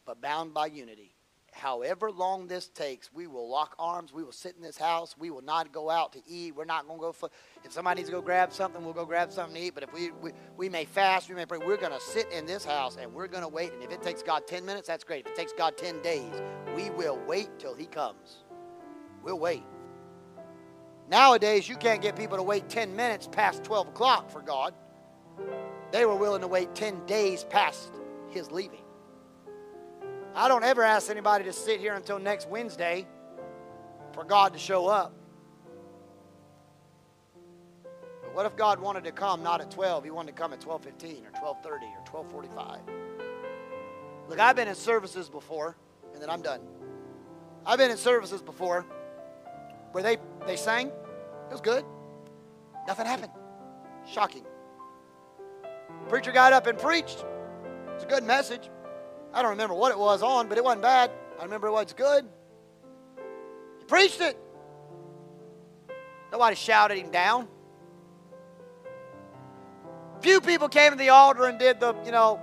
but bound by unity. However long this takes, we will lock arms. We will sit in this house. We will not go out to eat. We're not going to go. For, if somebody needs to go grab something, we'll go grab something to eat. But if we, we, we may fast, we may pray, we're going to sit in this house and we're going to wait. And if it takes God 10 minutes, that's great. If it takes God 10 days, we will wait till He comes. We'll wait. Nowadays, you can't get people to wait 10 minutes past 12 o'clock for God. They were willing to wait 10 days past His leaving. I don't ever ask anybody to sit here until next Wednesday for God to show up. But what if God wanted to come not at 12, he wanted to come at 12:15 or 12:30 or 12:45? Look, I've been in services before, and then I'm done. I've been in services before where they they sang, it was good. Nothing happened. Shocking. Preacher got up and preached. It's a good message. I don't remember what it was on, but it wasn't bad. I remember it was good. He preached it. Nobody shouted him down. Few people came to the altar and did the, you know,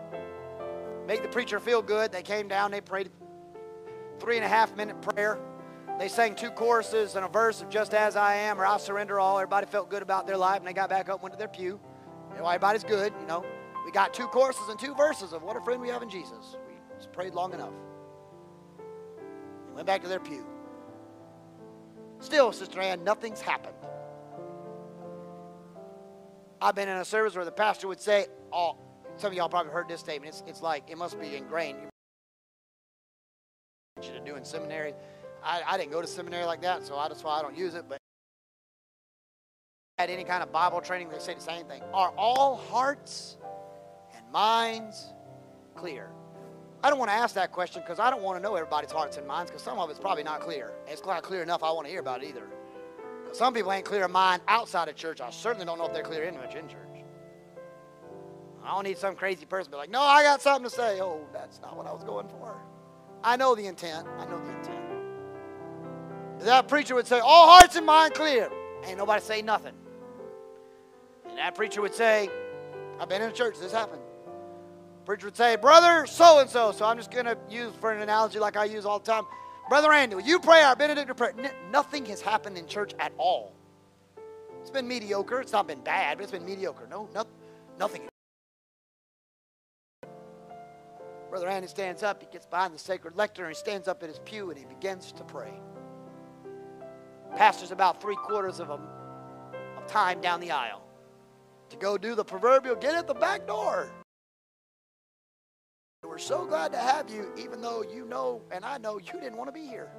make the preacher feel good. They came down, they prayed three and a half minute prayer. They sang two choruses and a verse of Just As I Am or I Surrender All. Everybody felt good about their life and they got back up, and went to their pew. You know, everybody's good, you know. We got two choruses and two verses of what a friend we have in Jesus. Prayed long enough. They went back to their pew. Still, Sister Ann, nothing's happened. I've been in a service where the pastor would say, oh, some of y'all probably heard this statement. It's, it's like, it must be ingrained. You to do in seminary. I, I didn't go to seminary like that, so I, that's why I don't use it. But at any kind of Bible training, they say the same thing. Are all hearts and minds clear? I don't want to ask that question because I don't want to know everybody's hearts and minds because some of it's probably not clear. It's not clear enough I want to hear about it either. Some people ain't clear of mind outside of church. I certainly don't know if they're clear in church. I don't need some crazy person to be like, no, I got something to say. Oh, that's not what I was going for. I know the intent. I know the intent. That preacher would say, all hearts and mind clear. Ain't nobody say nothing. And that preacher would say, I've been in a church, this happened. Preacher would say, Brother so and so. So I'm just going to use for an analogy like I use all the time. Brother Andy, will you pray our benedictory prayer? N- nothing has happened in church at all. It's been mediocre. It's not been bad, but it's been mediocre. No, no nothing. Brother Andy stands up. He gets behind the sacred lectern. He stands up in his pew and he begins to pray. Pastor's about three quarters of, a, of time down the aisle to go do the proverbial get at the back door. We're so glad to have you, even though you know and I know you didn't want to be here.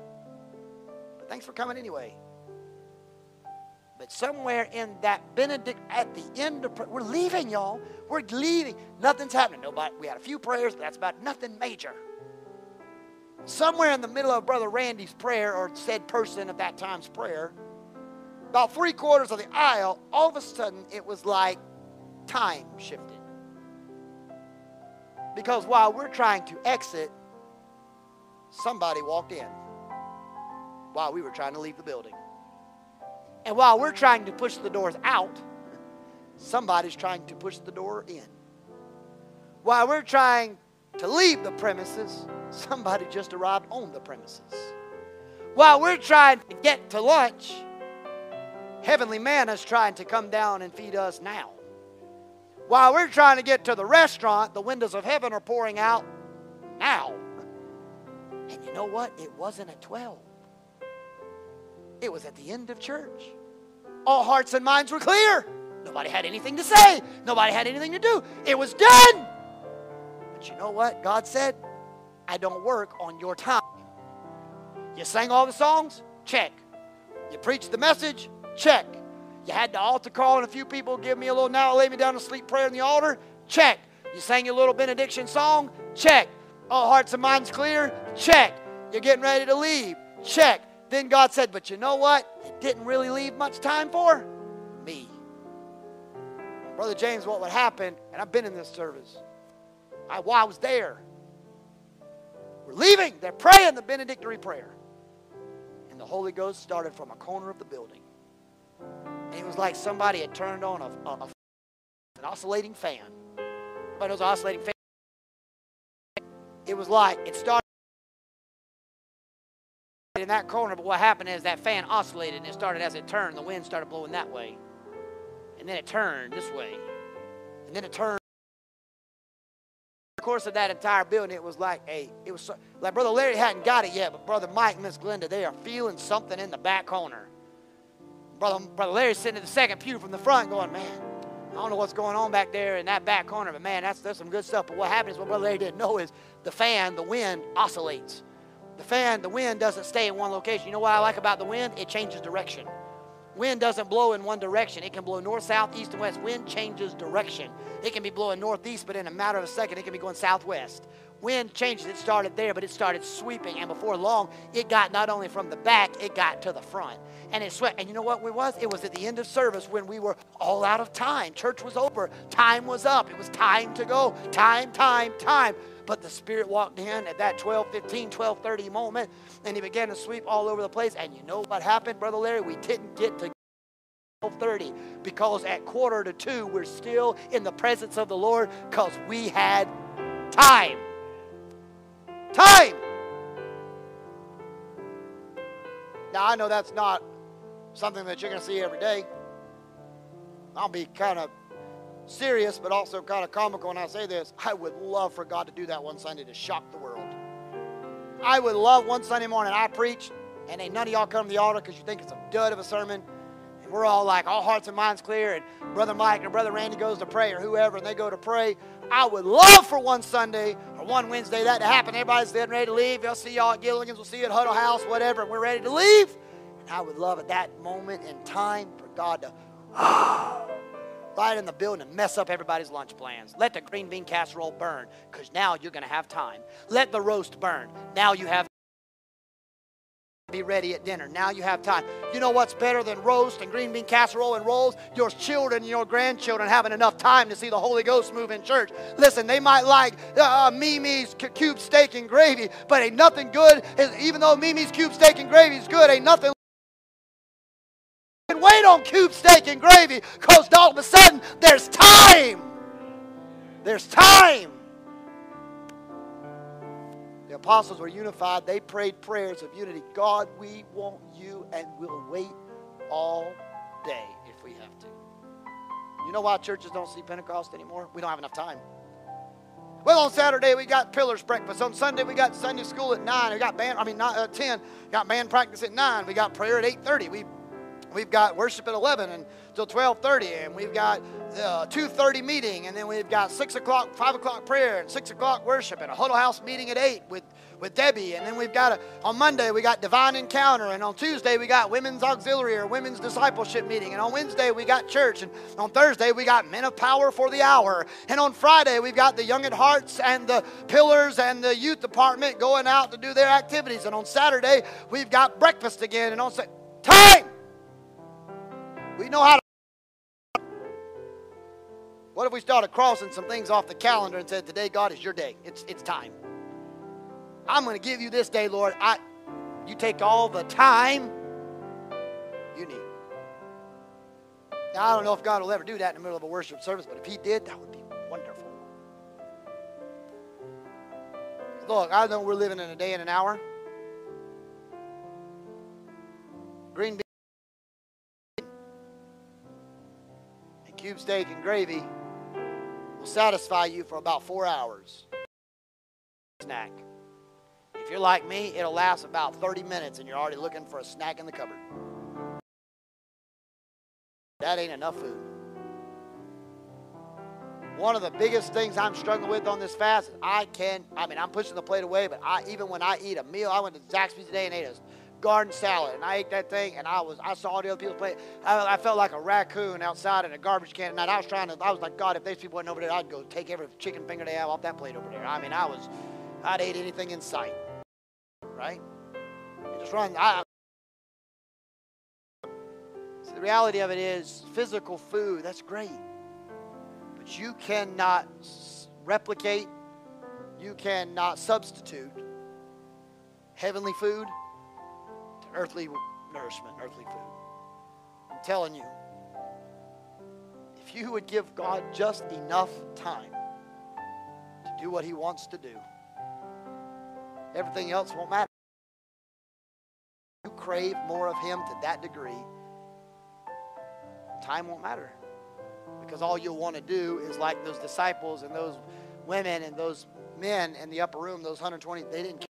But thanks for coming anyway. But somewhere in that Benedict, at the end of, we're leaving, y'all. We're leaving. Nothing's happening. Nobody. We had a few prayers, but that's about nothing major. Somewhere in the middle of Brother Randy's prayer, or said person at that time's prayer, about three quarters of the aisle, all of a sudden it was like time shifted. Because while we're trying to exit, somebody walked in while we were trying to leave the building. And while we're trying to push the doors out, somebody's trying to push the door in. While we're trying to leave the premises, somebody just arrived on the premises. While we're trying to get to lunch, heavenly man is trying to come down and feed us now. While we're trying to get to the restaurant, the windows of heaven are pouring out now. And you know what? It wasn't at 12. It was at the end of church. All hearts and minds were clear. Nobody had anything to say. Nobody had anything to do. It was done. But you know what? God said, I don't work on your time. You sang all the songs? Check. You preached the message? Check. You had the altar call and a few people give me a little now lay me down to sleep prayer in the altar? Check. You sang your little benediction song? Check. All hearts and minds clear? Check. You're getting ready to leave? Check. Then God said, But you know what? It didn't really leave much time for me. Brother James, what would happen, and I've been in this service, I, while I was there, we're leaving. They're praying the benedictory prayer. And the Holy Ghost started from a corner of the building. And it was like somebody had turned on a, a- a- an oscillating fan. Everybody knows oscillating fan. It was like it started. In that corner, but what happened is that fan oscillated and it started as it turned, the wind started blowing that way. And then it turned this way. And then it turned. the course of that entire building, it was like a, it was so, like Brother Larry hadn't got it yet, but Brother Mike, and Miss Glenda, they are feeling something in the back corner. Brother, Brother Larry's sitting in the second pew from the front going, man, I don't know what's going on back there in that back corner, but man, that's, that's some good stuff. But what happens, what Brother Larry didn't know is the fan, the wind oscillates. The fan, the wind doesn't stay in one location. You know what I like about the wind? It changes direction. Wind doesn't blow in one direction. It can blow north, south, east, and west. Wind changes direction. It can be blowing northeast, but in a matter of a second, it can be going southwest. Wind changes. It started there, but it started sweeping. And before long, it got not only from the back, it got to the front. And it swept. And you know what it was? It was at the end of service when we were all out of time. Church was over. Time was up. It was time to go. Time, time, time. But the Spirit walked in at that 12, 15, 12, 30 moment, and he began to sweep all over the place. And you know what happened, Brother Larry? We didn't get to 12:30 because at quarter to two we're still in the presence of the Lord because we had time. Time. Now, I know that's not something that you're going to see every day. I'll be kind of serious, but also kind of comical when I say this. I would love for God to do that one Sunday to shock the world. I would love one Sunday morning I preach, and ain't none of y'all come to the altar because you think it's a dud of a sermon. And we're all like, all hearts and minds clear, and Brother Mike or Brother Randy goes to pray, or whoever, and they go to pray. I would love for one Sunday or one Wednesday that to happen. Everybody's getting ready to leave. They'll see y'all at Gilligan's, we'll see you at Huddle House, whatever, and we're ready to leave. And I would love at that moment in time for God to right in the building and mess up everybody's lunch plans. Let the green bean casserole burn because now you're going to have time. Let the roast burn. Now you have be ready at dinner. Now you have time. You know what's better than roast and green bean casserole and rolls? Your children and your grandchildren having enough time to see the Holy Ghost move in church. Listen, they might like uh, Mimi's cu- cube steak and gravy, but ain't nothing good. Even though Mimi's cube steak and gravy is good, ain't nothing wait on cube steak and gravy because all of a sudden there's time. There's time. The apostles were unified. They prayed prayers of unity. God, we want you and we'll wait all day if we have to. You know why churches don't see Pentecost anymore? We don't have enough time. Well, on Saturday we got pillars breakfast. On Sunday we got Sunday school at nine. We got band. I mean, not, uh, ten. Got band practice at nine. We got prayer at eight thirty. We We've got worship at 11 and until 12:30, and we've got uh, 2:30 meeting, and then we've got six o'clock, five o'clock prayer, and six o'clock worship, and a huddle house meeting at eight with with Debbie, and then we've got a, on Monday we got divine encounter, and on Tuesday we got women's auxiliary or women's discipleship meeting, and on Wednesday we got church, and on Thursday we got men of power for the hour, and on Friday we've got the young at hearts and the pillars and the youth department going out to do their activities, and on Saturday we've got breakfast again, and on Sa- time. We know how to. What if we started crossing some things off the calendar and said, Today, God, is your day. It's, it's time. I'm going to give you this day, Lord. I, you take all the time you need. Now, I don't know if God will ever do that in the middle of a worship service, but if He did, that would be wonderful. Look, I know we're living in a day and an hour. Green bean. and cube steak and gravy will satisfy you for about four hours. Snack. If you're like me, it'll last about 30 minutes and you're already looking for a snack in the cupboard. That ain't enough food. One of the biggest things I'm struggling with on this fast is I can, I mean, I'm pushing the plate away, but I even when I eat a meal, I went to Zaxby's today and ate a garden salad, and I ate that thing, and I was, I saw all the other people play. I, I felt like a raccoon outside in a garbage can, and I was trying to, I was like, God, if these people wasn't over there, I'd go take every chicken finger they have off that plate over there. I mean, I was, I'd eat anything in sight, right? And just run. I, so the reality of it is, physical food, that's great, but you cannot replicate, you cannot substitute heavenly food earthly nourishment, earthly food. I'm telling you, if you would give God just enough time to do what He wants to do, everything else won't matter. You crave more of Him to that degree, time won't matter. Because all you'll want to do is like those disciples and those women and those men in the upper room, those 120, they didn't care.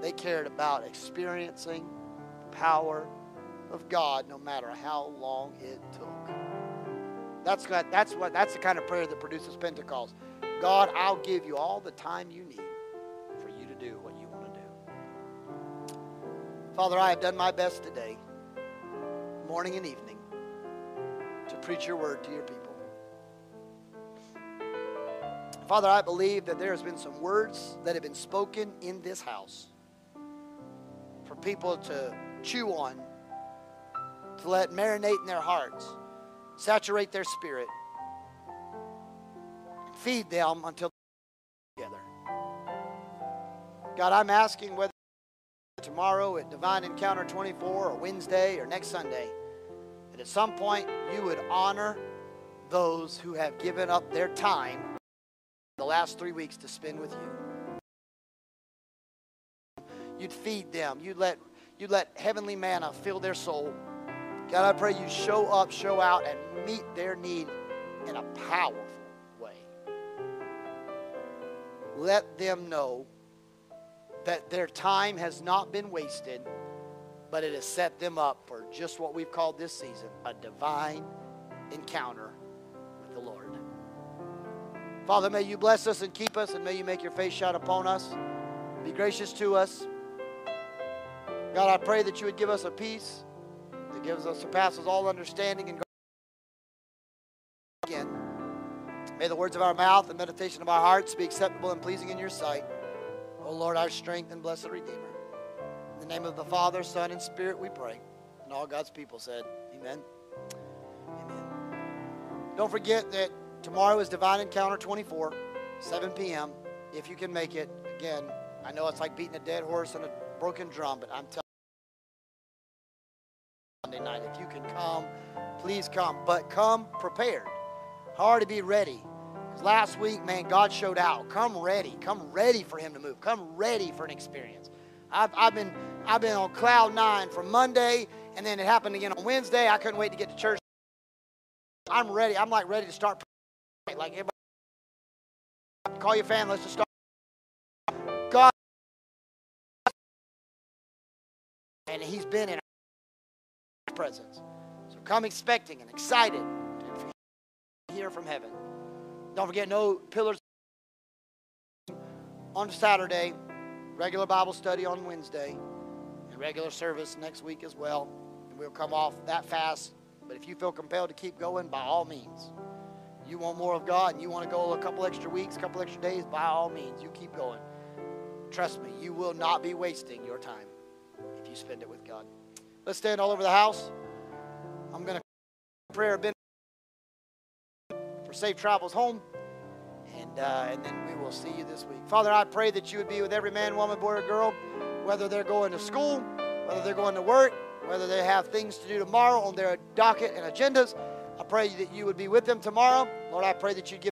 They cared about experiencing the power of God no matter how long it took. That's that's what that's the kind of prayer that produces Pentecost. God, I'll give you all the time you need for you to do what you want to do. Father, I have done my best today, morning and evening, to preach your word to your people. Father, I believe that there has been some words that have been spoken in this house for people to chew on, to let marinate in their hearts, saturate their spirit, feed them until together. God, I'm asking whether tomorrow at Divine Encounter 24 or Wednesday or next Sunday, that at some point you would honor those who have given up their time the last three weeks to spend with you. You'd feed them. You'd let, you'd let heavenly manna fill their soul. God, I pray you show up, show out, and meet their need in a powerful way. Let them know that their time has not been wasted, but it has set them up for just what we've called this season a divine encounter with the Lord. Father, may you bless us and keep us, and may you make your face shine upon us. Be gracious to us. God, I pray that you would give us a peace that gives us surpasses all understanding and again. May the words of our mouth and meditation of our hearts be acceptable and pleasing in your sight. O Lord, our strength and blessed Redeemer. In the name of the Father, Son, and Spirit we pray. And all God's people said, Amen. Amen. Don't forget that tomorrow is Divine Encounter 24, 7 p.m. If you can make it. Again, I know it's like beating a dead horse on a broken drum, but I'm telling Sunday night. If you can come, please come. But come prepared. Hard to be ready. Because last week, man, God showed out. Come ready. Come ready for Him to move. Come ready for an experience. I've, I've been I've been on cloud nine from Monday, and then it happened again on Wednesday. I couldn't wait to get to church. I'm ready. I'm like ready to start. Like everybody, call your family. Let's just start. God, and He's been in presence. So come expecting and excited to hear from heaven. Don't forget, no pillars on Saturday, regular Bible study on Wednesday, and regular service next week as well. And we'll come off that fast. But if you feel compelled to keep going, by all means. You want more of God and you want to go a couple extra weeks, a couple extra days, by all means, you keep going. Trust me, you will not be wasting your time if you spend it with God. Let's stand all over the house. I'm going to prayer Ben for safe travels home. And, uh, and then we will see you this week. Father, I pray that you would be with every man, woman, boy, or girl, whether they're going to school, whether they're going to work, whether they have things to do tomorrow on their docket and agendas. I pray that you would be with them tomorrow. Lord, I pray that you give